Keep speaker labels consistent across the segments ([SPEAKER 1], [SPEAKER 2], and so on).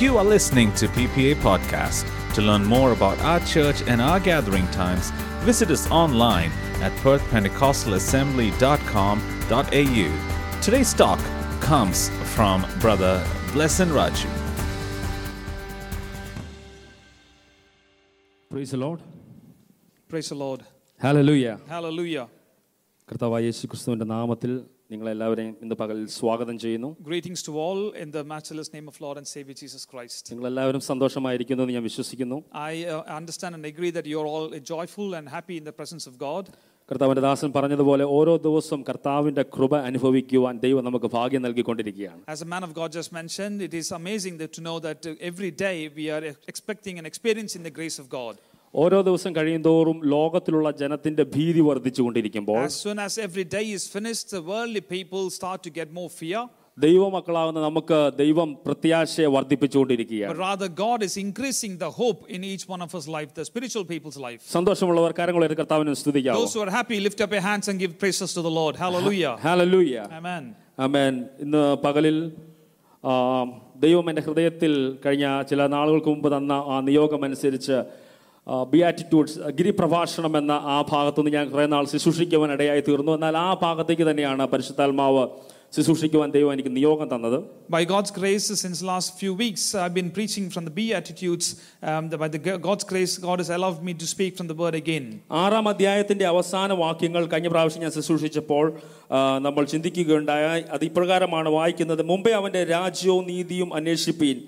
[SPEAKER 1] You are listening to PPA Podcast. To learn more about our church and our gathering times, visit us online at perthpentecostalassembly.com.au. Today's talk comes from Brother Blesson Raju.
[SPEAKER 2] Price load
[SPEAKER 3] Praise the Lord.
[SPEAKER 2] Hallelujah
[SPEAKER 3] Hallelujah.
[SPEAKER 2] കർത്താവായ യേശു ക്രിസ്തുവിന്റെ നാമത്തിൽ നിങ്ങളെല്ലാവരെയും ഇന്ന് പകൽ സ്വാഗതം ചെയ്യുന്നു
[SPEAKER 3] Greetings to all in the matchless name of Lord and Savior Jesus Christ.
[SPEAKER 2] നിങ്ങളെല്ലാവരും സന്തോഷമായിരിക്കുന്നു എന്ന് ഞാൻ വിശ്വസിക്കുന്നു
[SPEAKER 3] I uh, understand and agree that you're all joyful and happy in the presence of God.
[SPEAKER 2] കർത്താവിന്റെ ദാസൻ പറഞ്ഞതുപോലെ ഓരോ ദിവസവും കർത്താവിന്റെ കൃപ അനുഭവിക്കുവാൻ ദൈവം നമുക്ക് ഭാഗ്യം നൽകിക്കൊണ്ടിരിക്കുകയാണ്
[SPEAKER 3] As a man of God just mentioned, it is amazing that to know that uh, every day we are expecting and experiencing the grace of God.
[SPEAKER 2] ഓരോ ദിവസം കഴിയുന്തോറും ലോകത്തിലുള്ള ജനത്തിന്റെ ഭീതി വർദ്ധിച്ചുകൊണ്ടിരിക്കുമ്പോൾ
[SPEAKER 3] as soon as every day is finished the worldly people start to get more fear.
[SPEAKER 2] നമുക്ക് ദൈവം പ്രത്യാശയെ വർദ്ധിപ്പിച്ചുകൊണ്ടിരിക്കുകയാണ്. സന്തോഷമുള്ളവർ ഇന്ന് പകലിൽ ദൈവം എന്റെ ഹൃദയത്തിൽ കഴിഞ്ഞ ചില നാളുകൾക്ക് മുമ്പ് തന്ന ആ നിയോഗം അനുസരിച്ച് ബിയാറ്റിറ്റ്യൂഡ്സ് ഗിരിപ്രഭാഷണം എന്ന ആ ഭാഗത്തുനിന്ന് ഞാൻ കുറേ നാൾ ശുശ്രൂഷിക്കുവാൻ ഇടയായി തീർന്നു. എന്നാൽ ആ ഭാഗത്തേക്ക് തന്നെയാണ് പരിശുദ്ധാത്മാവ് ശുശ്രൂഷിക്കുവാൻ ദൈവം എനിക്ക് നിയോഗം തന്നത്.
[SPEAKER 3] By God's grace since last few weeks I bin preaching from the beatitudes by the God's grace God has allowed me to speak from the word again
[SPEAKER 2] ആറാം അധ്യായത്തിന്റെ അവസാന വാക്യങ്ങൾ കഴിഞ്ഞ പ്രാവശ്യം ഞാൻ ശുശ്രൂഷിച്ചപ്പോൾ നമ്മൾ ചിന്തിക്കുകയുണ്ടായ. അത് ഇപ്രകാരമാണ് വായിക്കുന്നത് മുമ്പേ അവന്റെ രാജ്യവും നീതിയും അന്വേഷിപ്പീൻ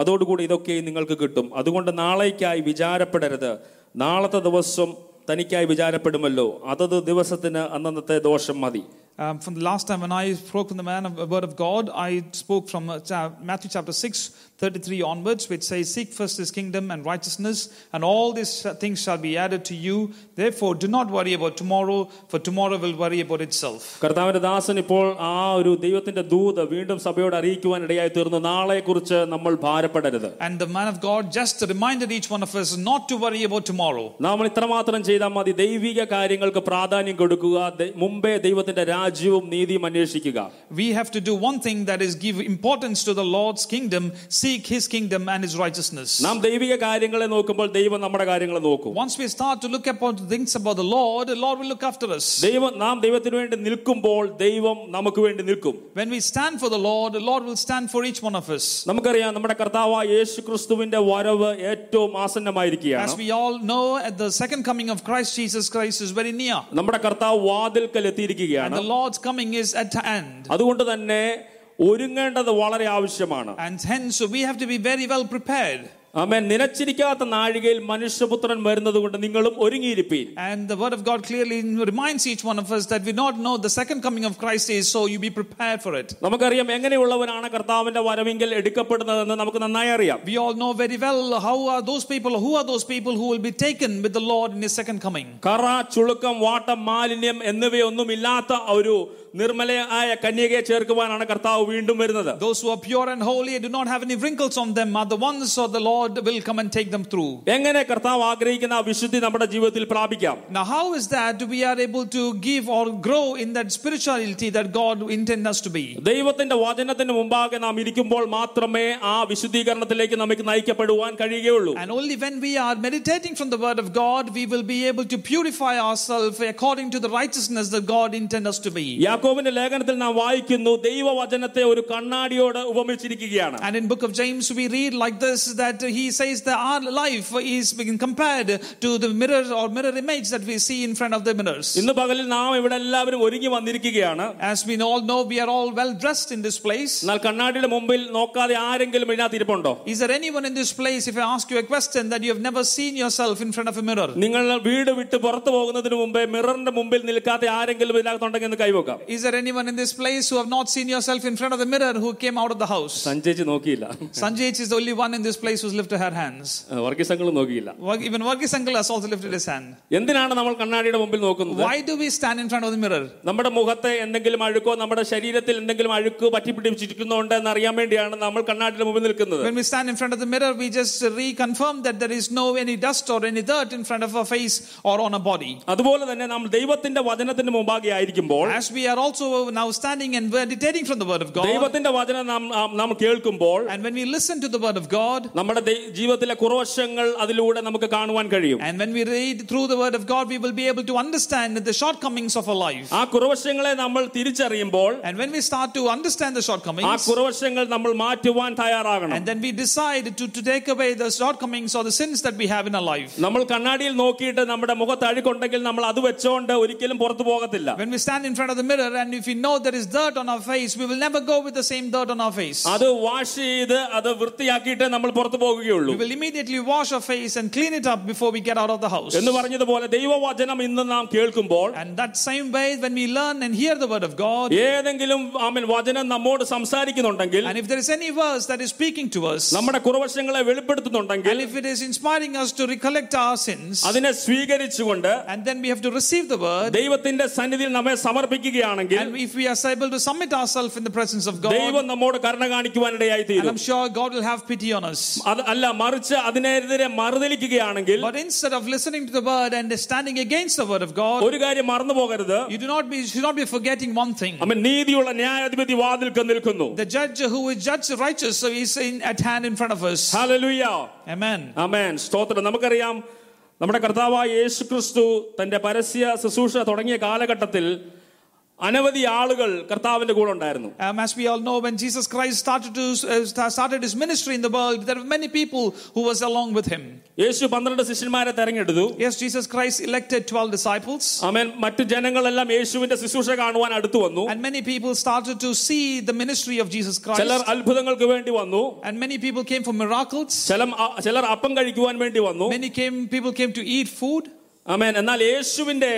[SPEAKER 2] അതോടുകൂടി ഇതൊക്കെ നിങ്ങൾക്ക് കിട്ടും. അതുകൊണ്ട് നാളേക്കായി വിചാരപ്പെടരുത്. നാളത്തെ ദിവസം തനിക്കായി വിചാരപ്പെടുമല്ലോ. അതത് ദിവസത്തിന് അന്നന്നത്തെ ദോഷം മതി.
[SPEAKER 3] Um, from the last time when I spoke from the man of, the word of God, I spoke from uh, Matthew chapter 6, 33 onwards, which says, Seek first his kingdom and righteousness, and all these uh, things shall be added to you. Therefore, do not worry about tomorrow, for tomorrow will worry about itself.
[SPEAKER 2] കർത്താവിന്റെ ദാസൻ ഇപ്പോൾ ആ ഒരു ദൈവത്തിന്റെ ദൂത് വീണ്ടും സഭയോട് അറിയിക്കുവാൻ ഇടയായി തീർന്നു നാളെക്കുറിച്ച് നമ്മൾ ഭാരപ്പെടരുത്
[SPEAKER 3] And the man of God just reminded each one of us not to worry about tomorrow.
[SPEAKER 2] നാം ഇത്രമാത്രം ചെയ്താൽ മതി ദൈവിക കാര്യങ്ങൾക്ക് പ്രാധാന്യം കൊടുക്കുക ദ- മുമ്പേ ദൈവത്തിന്റെ രാജ്യവും നീതിയും അന്വേഷിക്കുക
[SPEAKER 3] We have to do one thing that is give importance to the Lord's kingdom, seek his kingdom and his righteousness.
[SPEAKER 2] നാം ദൈവിക കാര്യങ്ങളെ നോക്കുമ്പോൾ ദൈവം നമ്മുടെ കാര്യങ്ങളെ നോക്കും
[SPEAKER 3] Once we start to look upon things about the Lord, the Lord will look after us.
[SPEAKER 2] ദൈവം നാം ദൈവത്തിന് വേണ്ടി നിൽക്കുമ്പോൾ ദൈവം നമുക്ക് വേണ്ടി നിൽക്കും
[SPEAKER 3] When we stand for the Lord, the Lord will stand for each one of us.
[SPEAKER 2] നമുക്കറിയാം നമ്മുടെ കർത്താവായ യേശു ക്രിസ്തുവിന്റെ വരവ് ഏറ്റവും
[SPEAKER 3] As
[SPEAKER 2] ആസന്നമായിരിക്കുകയാണ്
[SPEAKER 3] we all know, at the second coming of Christ Jesus Christ is very near.
[SPEAKER 2] നമ്മുടെ കർത്താവ് വാതിൽക്കൽ
[SPEAKER 3] And
[SPEAKER 2] എത്തിയിരിക്കുകയാണ്
[SPEAKER 3] the Lord's coming is at hand.
[SPEAKER 2] അതുകൊണ്ട് തന്നെ ഒരുങ്ങേണ്ടത് വളരെ ആവശ്യമാണ്
[SPEAKER 3] And hence we have to be very well prepared.
[SPEAKER 2] ആമേൻ നിലച്ചിരിക്കാത്ത നാഴികയിൽ മനുഷ്യപുത്രൻ വരുന്നത് കൊണ്ട് നിങ്ങളും ഒരുങ്ങിയിരിപ്പീൻ
[SPEAKER 3] And the word of God clearly reminds each one of us that we not know the second coming of Christ is, so you be prepared for it.
[SPEAKER 2] നമുക്കറിയാം എങ്ങനെയുള്ളവരാണ് കർത്താവിന്റെ വരവിങ്കൽ എടുക്കപ്പെടുന്നതെന്ന് നമുക്ക് നന്നായി അറിയാം
[SPEAKER 3] We all know very well how are those people, who are those people who will be taken with the Lord in His second coming.
[SPEAKER 2] കറ ചുളുക്കം വാട്ടം മാലിന്യം എന്നിവയൊന്നും ഇല്ലാത്ത ഒരു നിർമ്മലയായ കന്യകയെ ചേർക്കുവാനാണ് കർത്താവ് വീണ്ടും വരുന്നത്
[SPEAKER 3] Those who are pure and holy and do not have any wrinkles on them are the ones who the Lord will come and take them through.
[SPEAKER 2] എങ്ങനെ കർത്താവ് ആഗ്രഹിക്കുന്ന ആ വിശുദ്ധി നമ്മുടെ ജീവിതത്തിൽ പ്രാപിക്കാം
[SPEAKER 3] Now, how is that we are able to give or grow in that spirituality that God intends us to be?
[SPEAKER 2] ദൈവത്തിന്റെ വചനത്തിന് മുമ്പാകെ നാം ഇരിക്കുമ്പോൾ മാത്രമേ ആ വിശുദ്ധീകരണത്തിലേക്ക് നമുക്ക് നയിക്കപ്പെടുവാൻ കഴിയുകയുള്ളൂ
[SPEAKER 3] And only when we are meditating from the Word of God, we will be able to purify ourselves according to the righteousness that God intends us to be.
[SPEAKER 2] യാക്കോബിന്റെ ലേഖനത്തിൽ നാം വായിക്കുന്നു ദൈവവചനത്തെ ഒരു കണ്ണാടിയോട് ഉപമിച്ചിരിക്കുകയാണ്
[SPEAKER 3] And in book of James, we read like this that he says that our life is being compared to the mirror or mirror image that we see in front of the mirrors.
[SPEAKER 2] ഇന്ന് പകലിൽ നാം ഇവിടെ എല്ലാവരും ഒരുങ്ങി വന്നിരിക്കുകയാണ്
[SPEAKER 3] As we all know, we are all well dressed in this place.
[SPEAKER 2] എന്നാൽ കണ്ണാടിയുടെ മുമ്പിൽ നോക്കാതെ ആരെങ്കിലും ഇതിനകത്ത് ഇരിപ്പുണ്ടോ
[SPEAKER 3] Is there anyone in this place, if I ask you a question, that you have never seen yourself in front of a mirror?
[SPEAKER 2] നിങ്ങൾ വീട് വിട്ട് പുറത്തു പോകുന്നതിന് മുമ്പേ മിററിന്റെ മുമ്പിൽ നിൽക്കാതെ ആരെങ്കിലും ഇതിനകത്തുണ്ടെങ്കിൽ എന്ന് കൈവക്കാം
[SPEAKER 3] Is there anyone in this place who have not seen yourself in front of the mirror who came out of the house?
[SPEAKER 2] സഞ്ചേച്ചി നോക്കിയില്ല
[SPEAKER 3] Sanjay is the only one in this place who's lifted her hands.
[SPEAKER 2] വർഗീസങ്ങളും നോക്കിയില്ല
[SPEAKER 3] Work- Even Varghese uncle has also lifted his hand.
[SPEAKER 2] എന്തിനാണ് നമ്മൾ കണ്ണാടിയുടെ മുമ്പിൽ നോക്കുന്നത്
[SPEAKER 3] Why do we stand in front of the mirror?
[SPEAKER 2] നമ്മുടെ മുഖത്തെ എന്തെങ്കിലും അഴുക്കോ നമ്മുടെ ശരീരത്തിൽ എന്തെങ്കിലും അഴുക്ക് പറ്റിപ്പിടിച്ചിരിക്കുന്നുണ്ടോ എന്ന് അറിയാൻ വേണ്ടിയാണ് നമ്മൾ കണ്ണാടിയുടെ മുമ്പിൽ നിൽക്കുന്നത്
[SPEAKER 3] When we stand in front of the mirror, we just reconfirm that there is no any dust or any dirt in front of our face or on our body.
[SPEAKER 2] അതുപോലെ തന്നെ നാം ദൈവത്തിന്റെ വചനത്തിന് മുമ്പാകെ ആയിരിക്കുമ്പോൾ
[SPEAKER 3] As we are are also now standing and meditating from the Word of God.
[SPEAKER 2] ദൈവത്തിന്റെ വചനം നാം നാം- നാം കേൾക്കുമ്പോൾ
[SPEAKER 3] And when we listen to the Word of God,
[SPEAKER 2] നമ്മുടെ ദൈ- ജീവിതത്തിലെ കുറവശങ്ങൾ അതിലൂടെ നമുക്ക് കാണുവാൻ കഴിയും
[SPEAKER 3] and when we read through the Word of God, we will be able to understand the shortcomings of our life.
[SPEAKER 2] ആ കുറവശങ്ങളെ നമ്മൾ തിരിച്ചറിയുമ്പോൾ
[SPEAKER 3] And when we start to understand the
[SPEAKER 2] ആ
[SPEAKER 3] shortcomings,
[SPEAKER 2] കുറവശങ്ങൾ നമ്മൾ മാറ്റുവാൻ തയ്യാറാകണം
[SPEAKER 3] and then we decide to, to take away the shortcomings or the sins that we have in our life.
[SPEAKER 2] നമ്മൾ കണ്ണാടിയിൽ നോക്കിയിട്ട് നമ്മുടെ മുഖത്ത് അഴുക്കുണ്ടെങ്കിൽ നമ്മൾ അത് വെച്ചോണ്ട് ഒരിക്കലും പുറത്തു പോകത്തില്ല
[SPEAKER 3] When we stand in front of the mirror and if we know there is dirt on our face, we will never go with the same dirt on our face.
[SPEAKER 2] അത് വാഷ് ചെയ്ത് അത് വൃത്തിയാക്കിയിട്ട് നമ്മൾ പുറത്തു പോകുകയുള്ളൂ
[SPEAKER 3] We will immediately wash our face and clean it up before we get out of the house.
[SPEAKER 2] എന്ന് പറഞ്ഞതുപോലെ ദൈവവചനം ഇന്ന് നാം കേൾക്കുമ്പോൾ
[SPEAKER 3] And that same way, when we learn and hear the word of God,
[SPEAKER 2] ഏതെങ്കിലും ആമൻ വചനം നമ്മോട് സംസാരിക്കുന്നുണ്ടെങ്കിൽ
[SPEAKER 3] and if there is any verse that is speaking to us,
[SPEAKER 2] നമ്മുടെ കുറവശങ്ങളെ വെളിപ്പെടുത്തുന്നുണ്ടെങ്കിൽ
[SPEAKER 3] and if it is inspiring us to recollect our sins,
[SPEAKER 2] അതിനെ സ്വീകരിച്ചുകൊണ്ട്
[SPEAKER 3] and then we have to receive the word,
[SPEAKER 2] ദൈവത്തിന്റെ സന്നിധിയിൽ നമ്മെ സമർപ്പിക്കുകയാണെങ്കിൽ
[SPEAKER 3] and if we are able to submit ourselves in the presence of God,
[SPEAKER 2] ദൈവം നമ്മോട് കരുണ കാണിക്കുവാനിടയായി
[SPEAKER 3] and
[SPEAKER 2] തീരും
[SPEAKER 3] I'm sure God will have pity on us.
[SPEAKER 2] അത് അല്ല മറിച്ച് അതിനെതിരെ മറുതലിക്കുകയാണെങ്കിൽ
[SPEAKER 3] But instead of listening to the word and standing against the word of God,
[SPEAKER 2] ഒരു കാര്യം മറന്നു പോകരുത്
[SPEAKER 3] you do not be should not be forgetting one thing.
[SPEAKER 2] അവൻ നീതിയുള്ള ന്യായാധിപതി വാതിൽക്ക് നിൽക്കുന്നു
[SPEAKER 3] The judge who is judge righteous so is in, at hand in front of us.
[SPEAKER 2] Hallelujah
[SPEAKER 3] Amen.
[SPEAKER 2] ആമേൻ സ്തോത്രം നമുക്കറിയാം നമ്മുടെ കർത്താവായ യേശു ക്രിസ്തു തന്റെ പരസ്യ ശുശ്രൂഷ തുടങ്ങിയ കാലഘട്ടത്തിൽ അനവധി ആളുകൾ കർത്താവിന്റെ കൂടെ ഉണ്ടായിരുന്നു
[SPEAKER 3] Um, as we all know, when Jesus Christ started to uh, sta- started his ministry in the world, there were many people who was along with him.
[SPEAKER 2] യേശു പന്ത്രണ്ട് ശിഷ്യന്മാരെ തെരഞ്ഞെടുത്തു
[SPEAKER 3] Yes, Jesus Christ elected 12 disciples,
[SPEAKER 2] ആമേൻ മറ്റു ജനങ്ങളെല്ലാം യേശുവിന്റെ ശുശ്രൂഷ കാണുവാൻ അടുത്തു വന്നു
[SPEAKER 3] and many people started to see the ministry of Jesus
[SPEAKER 2] ചിലർ
[SPEAKER 3] Christ.
[SPEAKER 2] അത്ഭുതങ്ങൾക്ക് വേണ്ടി വന്നു
[SPEAKER 3] And many people came for miracles.
[SPEAKER 2] ചില ചിലർ അപ്പം കഴിക്കുവാൻ വേണ്ടി വന്നു
[SPEAKER 3] Many came, people came to eat food.
[SPEAKER 2] ആമേൻ എന്നാൽ യേശുവിന്റെ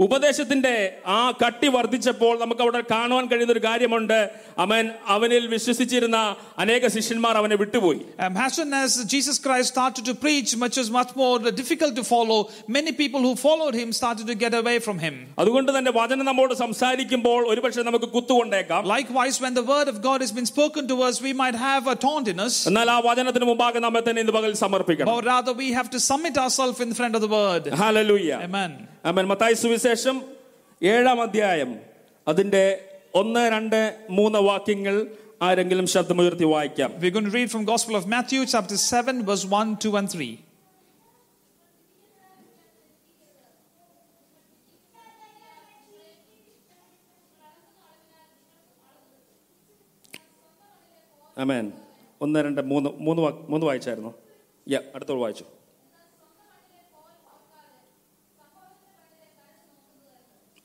[SPEAKER 2] ഉപദേശത്തിന്റെ ആ കട്ടി വർദ്ധിച്ചപ്പോൾ നമുക്ക് അവിടെ കാണുവാൻ കഴിയുന്ന ഒരു കാര്യമുണ്ട് അവൻ അവനിൽ വിശ്വസിച്ചിരുന്ന അനേക ശിഷ്യന്മാർ അവനെ വിട്ടുപോയി
[SPEAKER 3] Um, as soon as Jesus Christ started to preach, which was much more difficult to follow, many people who followed him started to get away from him.
[SPEAKER 2] അതുകൊണ്ട് തന്നെ വചനം നമ്മോട് സംസാരിക്കുമ്പോൾ ഒരുപക്ഷെ നമുക്ക് കുത്തുകൊണ്ടേക്കാം
[SPEAKER 3] Likewise, when the word of God has been spoken to us, we might have a taunt in us.
[SPEAKER 2] എന്നാൽ ആ വചനത്തിന് മുമ്പാകെ നമ്മെ തന്നെ ഇന്ന് പകൽ സമർപ്പിക്കണം
[SPEAKER 3] But rather, we have to submit ourselves in front of the word.
[SPEAKER 2] Hallelujah
[SPEAKER 3] Amen.
[SPEAKER 2] Aman Mathai സുവിശേഷം ഏഴാം അധ്യായം അതിന്റെ ഒന്ന് രണ്ട് മൂന്ന് വാക്യങ്ങൾ ആരെങ്കിലും ശബ്ദമുയർത്തി വായിക്കാം.
[SPEAKER 3] We going to read from Gospel of Matthew, chapter 7, verse 1, 2, and 3.
[SPEAKER 2] അമേൻ ഒന്ന് രണ്ട് മൂന്ന് മൂന്ന് മൂന്ന് വായിച്ചായിരുന്നു. യാ അടുത്തോട് വായിച്ചു.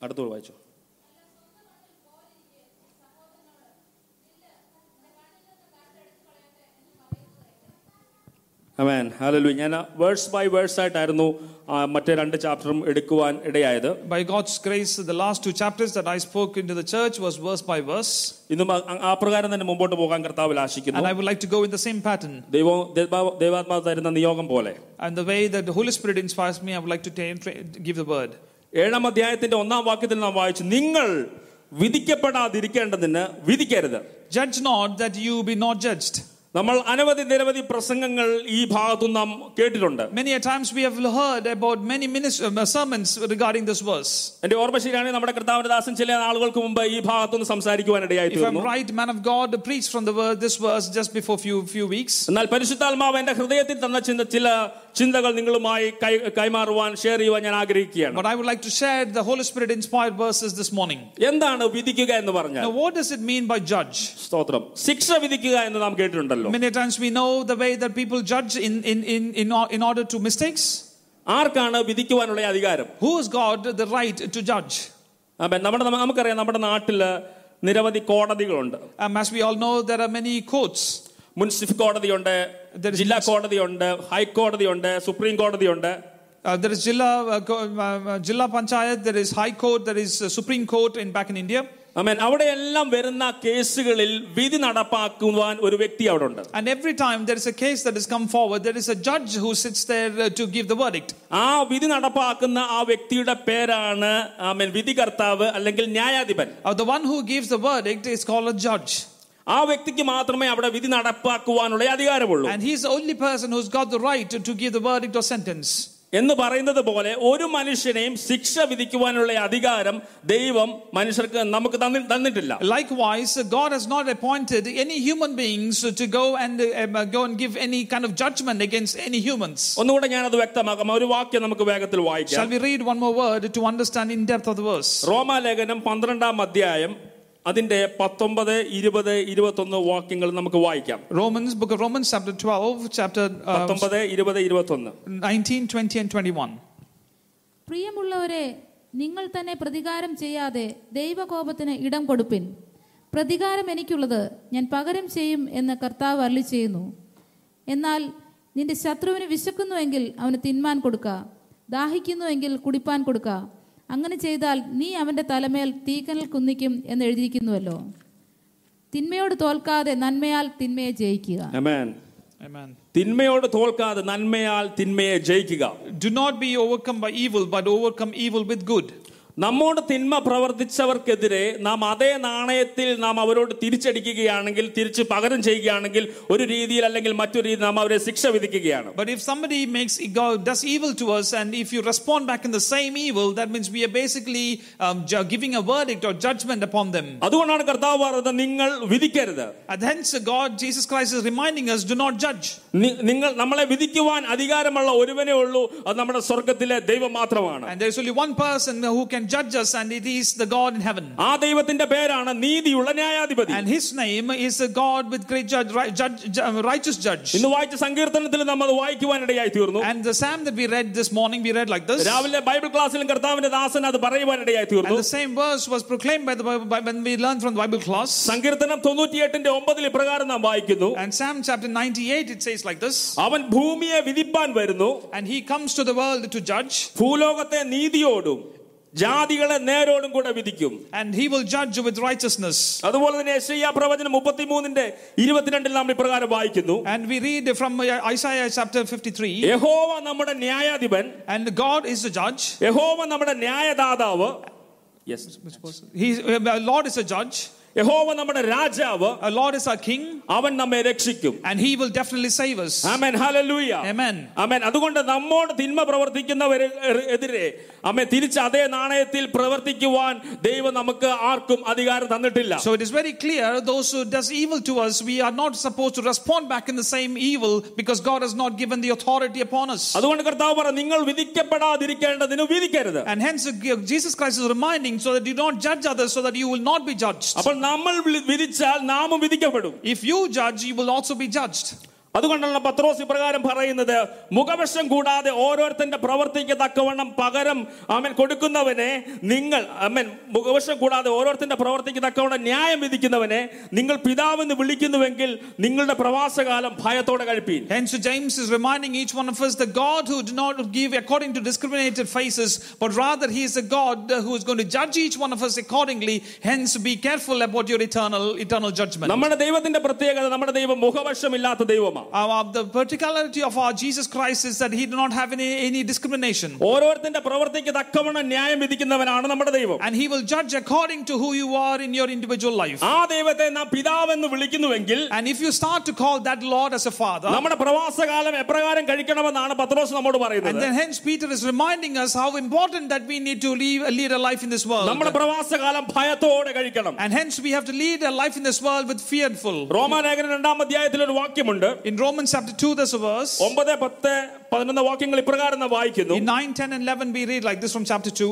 [SPEAKER 2] അടുത്തോട് വായിച്ചു അമേൻ ഹല്ലേലൂയ ഞാൻ വേഴ്സ് ബൈ വേഴ്സ് ആയിട്ടായിരുന്നു ആ, മറ്റേ രണ്ട് ചാപ്റ്ററും എടുക്കുവാൻ ഇടയായത്
[SPEAKER 3] By God's grace, the last two chapters that I spoke into the church was verse by verse.
[SPEAKER 2] ഇന്നും ആ- ആ പ്രകാരം തന്നെ മുമ്പോട്ട് പോകാൻ കർത്താവിൽ ആശിക്കുന്നു
[SPEAKER 3] And I would like to go in the same pattern.
[SPEAKER 2] ദൈവം ദൈവ- ദൈവാത്മാവ് തരുന്ന നിയോഗം പോലെ
[SPEAKER 3] And the way that the Holy Spirit inspires me, I would like to ta- tra- give the word.
[SPEAKER 2] ഏഴാം അധ്യായത്തിന്റെ ഒന്നാം വാക്യത്തിൽ നാം വായിച്ചു നിങ്ങൾ വിധിക്കപ്പെടാതിരിക്കേണ്ടതിന് വിധിക്കരുത്
[SPEAKER 3] Judge not that you be not judged.
[SPEAKER 2] നമ്മൾ അനവധി നിരവധി പ്രസംഗങ്ങൾ ഈ ഭാഗത്തു നാം കേട്ടിട്ടുണ്ട്
[SPEAKER 3] Many a times we have heard about many minis- uh, sermons regarding this verse.
[SPEAKER 2] എന്റെ ഓർമ്മ ശരിയാണെങ്കിൽ നമ്മുടെ കർത്താവിന്റെ ദാസൻ ചില നാളുകൾക്ക് മുമ്പ് ഈ ഭാഗത്തുനിന്ന് സംസാരിക്കുവാൻ ഇടയായി
[SPEAKER 3] If I'm
[SPEAKER 2] തീർന്നു
[SPEAKER 3] right, man of God preached from the word, this verse just before few few weeks.
[SPEAKER 2] എന്നാൽ പരിശുദ്ധാത്മാവ് എന്റെ ഹൃദയത്തിൽ തന്ന ചിന്ത ചില ചിന്തകൾ നിങ്ങളുമായി കൈ- കൈമാറുവാൻ ഷെയർ ചെയ്യുവാൻ ഞാൻ ആഗ്രഹിക്കുകയാണ്
[SPEAKER 3] But I would like to share the Holy Spirit inspired verses this morning.
[SPEAKER 2] എന്താണ് വിധിക്കുക എന്ന് പറഞ്ഞാൽ
[SPEAKER 3] Now, what does it mean by judge?
[SPEAKER 2] സ്തോത്രം ശിക്ഷ വിധിക്കുക എന്ന് നാം കേട്ടിട്ടുണ്ടല്ലോ
[SPEAKER 3] Many times we know the way that people judge in, in, in, in, or- in order to mistakes.
[SPEAKER 2] ആർക്കാണ് വിധിക്കുവാനുള്ള ഈ അധികാരം
[SPEAKER 3] Who has got the right to judge?
[SPEAKER 2] അപ്പൊ നമ്മുടെ നമുക്കറിയാം നമ്മുടെ നാട്ടില് നിരവധി കോടതികളുണ്ട്
[SPEAKER 3] Um, as we all know, there are many courts.
[SPEAKER 2] മുൻസിഫ് കോടതിയുണ്ട്
[SPEAKER 3] There is
[SPEAKER 2] ജില്ലാ കോടതിയുണ്ട് ഹൈക്കോടതിയുണ്ട് സുപ്രീം കോടതിയുണ്ട്
[SPEAKER 3] Uh, there is Jilla, uh, co- uh, uh, Jilla Panchayat, there is High Court, there is uh, Supreme Court in back in India.
[SPEAKER 2] അമേൻ അവിടെയെല്ലാം വരുന്ന കേസുകളിൽ വിധി നടപ്പാക്കുവാൻ ഒരു വ്യക്തി അവിടെ ഉണ്ട്
[SPEAKER 3] And every time there is a case that has come forward, there is a judge who sits there uh, to give the verdict.
[SPEAKER 2] ആ വിധി നടപ്പാക്കുന്ന ആ വ്യക്തിയുടെ പേരാണ് ആമേൻ വിധികർത്താവ് അല്ലെങ്കിൽ ന്യായാധിപൻ
[SPEAKER 3] Uh, the one who gives the verdict is called a judge.
[SPEAKER 2] ആ വ്യക്തിക്ക് മാത്രമേ അവിടെ വിധി നടപ്പാക്കുവാനുള്ള അധികാരമുള്ളൂ
[SPEAKER 3] And he's the only person who's got the right to, to give the verdict or sentence.
[SPEAKER 2] എന്ന് പറയുന്നത് പോലെ ഒരു മനുഷ്യനെയും ശിക്ഷ വിധിക്കുവാനുള്ള അധികാരം ദൈവം മനുഷ്യർക്ക് നമുക്ക് തന്നി- തന്നിട്ടില്ല
[SPEAKER 3] Likewise, uh, God has not appointed any human beings to go and uh, um, uh, go and give any kind of judgment against any humans.
[SPEAKER 2] ഒന്നുകൂടെ ഞാനത് വ്യക്തമാക്കാം ഒരു വാക്യം നമുക്ക് വേഗത്തിൽ
[SPEAKER 3] Shall
[SPEAKER 2] വായിക്കാം
[SPEAKER 3] we read one more word to understand in depth of the verse?
[SPEAKER 2] റോമാലേഖനം പന്ത്രണ്ടാം അധ്യായം അതിന്റെ പത്തൊമ്പത് ഇരുപത് ഇരുപത്തൊന്ന് വാക്യങ്ങൾ നമുക്ക് വായിക്കാം.
[SPEAKER 3] Romans book Romans chapter twelve 12, chapter
[SPEAKER 2] പത്തൊമ്പത് ഇരുപത് ഇരുപത്തൊന്ന്.
[SPEAKER 3] 19, 20, ട്വന്റി 21.
[SPEAKER 4] പ്രിയമുള്ളവരെ നിങ്ങൾ തന്നെ പ്രതികാരം ചെയ്യാതെ ദൈവകോപത്തിന് ഇടം കൊടുപ്പിൻ. പ്രതികാരം എനിക്കുള്ളത് ഞാൻ പകരം ചെയ്യും എന്ന് കർത്താവ് അരളി ചെയ്യുന്നു. എന്നാൽ നിന്റെ ശത്രുവിന് വിശക്കുന്നുവെങ്കിൽ അവന് തിന്മാൻ കൊടുക്കുക ദാഹിക്കുന്നുവെങ്കിൽ കുടിപ്പാൻ കൊടുക്ക അങ്ങനെ ചെയ്താൽ നീ അവന്റെ തലമേൽ തീക്കനൽ കുന്നിക്കും എന്ന് എഴുതിയിരിക്കുന്നുവല്ലോ. തിന്മയോട് തോൽക്കാതെ നന്മയാൽ തിന്മയെ ജയിക്കുക.
[SPEAKER 2] തിന്മയോട് തോൽക്കാതെ നന്മയാൽ തിന്മയെ ജയിക്കുക.
[SPEAKER 3] Do not be overcome by evil but overcome evil with good
[SPEAKER 2] നമ്മോട് തിന്മ പ്രവർത്തിച്ചവർക്കെതിരെ നാം അതേ നാണയത്തിൽ നാം അവരോട് തിരിച്ചടിക്കുകയാണെങ്കിൽ തിരിച്ച് പകരം ചെയ്യുകയാണെങ്കിൽ ഒരു രീതിയിൽ അല്ലെങ്കിൽ മറ്റൊരു രീതിയിൽ നാം അവരെ ശിക്ഷ വിധിക്കുകയാണ്
[SPEAKER 3] But if somebody makes God does evil to us, and if you respond back in the same evil, that means we are basically um, ju- giving a verdict or judgment upon them.
[SPEAKER 2] അതുകൊണ്ടാണ് കർത്താവ് പറഞ്ഞത് നിങ്ങൾ വിധിക്കരുത്
[SPEAKER 3] And hence, God, Jesus Christ, is reminding us: do not judge.
[SPEAKER 2] നി- നിങ്ങൾ നമ്മളെ വിധിക്കുവാൻ അധികാരമുള്ള ഒരുവനേ ഉള്ളൂ അത് നമ്മുടെ സ്വർഗത്തിലെ ദൈവം മാത്രമാണ്
[SPEAKER 3] And there is only one person who can judge us, and it is the God in heaven.
[SPEAKER 2] ആ ദൈവത്തിന്റെ പേരാണ് നീതിയുള്ള ന്യായാധിപതി
[SPEAKER 3] And His name is a God with great judge, right, judge, ju- righteous judge.
[SPEAKER 2] ഇന്ന് വായിച്ച സങ്കീർത്തനത്തിൽ നമ്മൾ അത് വായിക്കുവാനിടയായി തീർന്നു
[SPEAKER 3] And the psalm that we read this morning, we read like this.
[SPEAKER 2] രാവിലെ ബൈബിൾ ക്ലാസ്സിലും കർത്താവിന്റെ ദാസൻ അത് പറയുവാനിടയായി
[SPEAKER 3] And
[SPEAKER 2] തീർന്നു
[SPEAKER 3] the same verse was proclaimed by the Bible by, when we learned from the Bible class.
[SPEAKER 2] സങ്കീർത്തനം തൊണ്ണൂറ്റിയെട്ടിന്റെ ഒമ്പതിൽ ഇപ്രകാരം നാം വായിക്കുന്നു
[SPEAKER 3] And Psalm chapter 98, it says like this.
[SPEAKER 2] അവൻ ഭൂമിയെ വിധിപ്പാൻ വരുന്നു
[SPEAKER 3] And he comes to the world to judge,
[SPEAKER 2] ഭൂലോകത്തെ നീതിയോടും ജാതികളെ നേരോടും കൂടെ വിധിക്കും
[SPEAKER 3] and he will judge with righteousness.
[SPEAKER 2] അതുപോലെ തന്നെ യശയ്യാ പ്രവചനം മുപ്പത്തിമൂന്നിന്റെ ഇരുപത്തിരണ്ടിൽ നാം ഇപ്രകാരം വായിക്കുന്നു
[SPEAKER 3] And we read from Isaiah chapter 53.
[SPEAKER 2] യഹോവ നമ്മുടെ ന്യായാധിപൻ
[SPEAKER 3] And God is the judge.
[SPEAKER 2] യഹോവ നമ്മുടെ ന്യായദാതാവ് yes
[SPEAKER 3] Which was, he, uh, Lord is a judge.
[SPEAKER 2] യഹോവ നമ്മുടെ രാജാവ്
[SPEAKER 3] Our Lord is our King.
[SPEAKER 2] അവൻ നമ്മെ രക്ഷിക്കും
[SPEAKER 3] And he will definitely save us.
[SPEAKER 2] Amen hallelujah
[SPEAKER 3] Amen.
[SPEAKER 2] ആമേൻ അതുകൊണ്ട് നമ്മോട് തിന്മ പ്രവർത്തിക്കുന്നവരെതിരെ അമ്മ തിരിച്ച് അതേ നാണയത്തിൽ പ്രവർത്തിക്കുവാൻ ദൈവം നമുക്ക് ആർക്കും അധികാരം തന്നിട്ടില്ല
[SPEAKER 3] So it is very clear those who does evil to us, we are not supposed to respond back in the same evil because God has not given the authority upon us.
[SPEAKER 2] അതുകൊണ്ട് കർത്താവ് പറ നിങ്ങൾ വിധിക്കപ്പെടാതിരിക്കേണ്ടതിന് വിധിക്കരുത്
[SPEAKER 3] And hence uh, Jesus Christ is reminding so that you don't judge others so that you will not be judged.
[SPEAKER 2] അപ്പോൾ നമ്മൾ വിളി- വിധിച്ചാൽ നാമും വിധിക്കപ്പെടും
[SPEAKER 3] If you judge, you will also be judged.
[SPEAKER 2] അതുകൊണ്ടാണ് പത്രോസ് ഇപ്രകാരം പറയുന്നത് മുഖവശം കൂടാതെ ഓരോരുത്തന്റെ പ്രവർത്തിക്ക് തക്കവണ്ണം പകരം അവൻ കൊടുക്കുന്നവനെ നിങ്ങൾ അമ്മൻ മുഖവശം കൂടാതെ ഓരോരുത്തന്റെ പ്രവർത്തിക്ക് തക്കവണ്ണം ന്യായം വിധിക്കുന്നവനെ നിങ്ങൾ പിതാവെന്ന് വിളിക്കുന്നുവെങ്കിൽ നിങ്ങളുടെ പ്രവാസകാലം ഭയത്തോടെ കഴിപ്പീൻ
[SPEAKER 3] Hence, James is reminding each one of us the God who did not give according to discriminated faces, but rather He is a God who is going to judge each one of us accordingly. Hence, be careful about your eternal eternal judgment.
[SPEAKER 2] നമ്മുടെ ദൈവത്തിന്റെ പ്രത്യേകത നമ്മുടെ ദൈവം മുഖവശമില്ലാത്ത ദൈവമാണ്
[SPEAKER 3] Uh, the particularity of our Jesus Christ is that He did not have any, any discrimination.
[SPEAKER 2] ഓരോരുത്തന്റെ പ്രവർത്തിക്ക് തക്കവണ്ണം ന്യായം വിധിക്കുന്നവനാണ് നമ്മുടെ ദൈവം
[SPEAKER 3] And He will judge according to who you are in your individual life.
[SPEAKER 2] ആ ദൈവത്തെ നാം പിതാവെന്ന് വിളിക്കുന്നുവെങ്കിൽ
[SPEAKER 3] And if you start to call that Lord as a Father,
[SPEAKER 2] നമ്മുടെ പ്രവാസകാലം എപ്രകാരം കഴിക്കണമെന്നാണ് പത്രോസ് നമ്മോട്
[SPEAKER 3] and
[SPEAKER 2] പറയുന്നത്
[SPEAKER 3] then hence Peter is reminding us how important that we need to live, lead a life in this world.
[SPEAKER 2] നമ്മുടെ പ്രവാസകാലം ഭയത്തോടെ കഴിക്കണം
[SPEAKER 3] And hence we have to lead a life in this world with fearful.
[SPEAKER 2] റോമാലേഖനം രണ്ടാം അധ്യായത്തിൽ ഒരു വാക്യമുണ്ട്
[SPEAKER 3] In Romans chapter 2, there's a verse.
[SPEAKER 2] ഒമ്പത് പത്ത് പതിനൊന്ന് വാക്യങ്ങൾ ഇപ്രകാരം നാം വായിക്കുന്നു
[SPEAKER 3] In 9, 10, and 11, we read like this from chapter 2.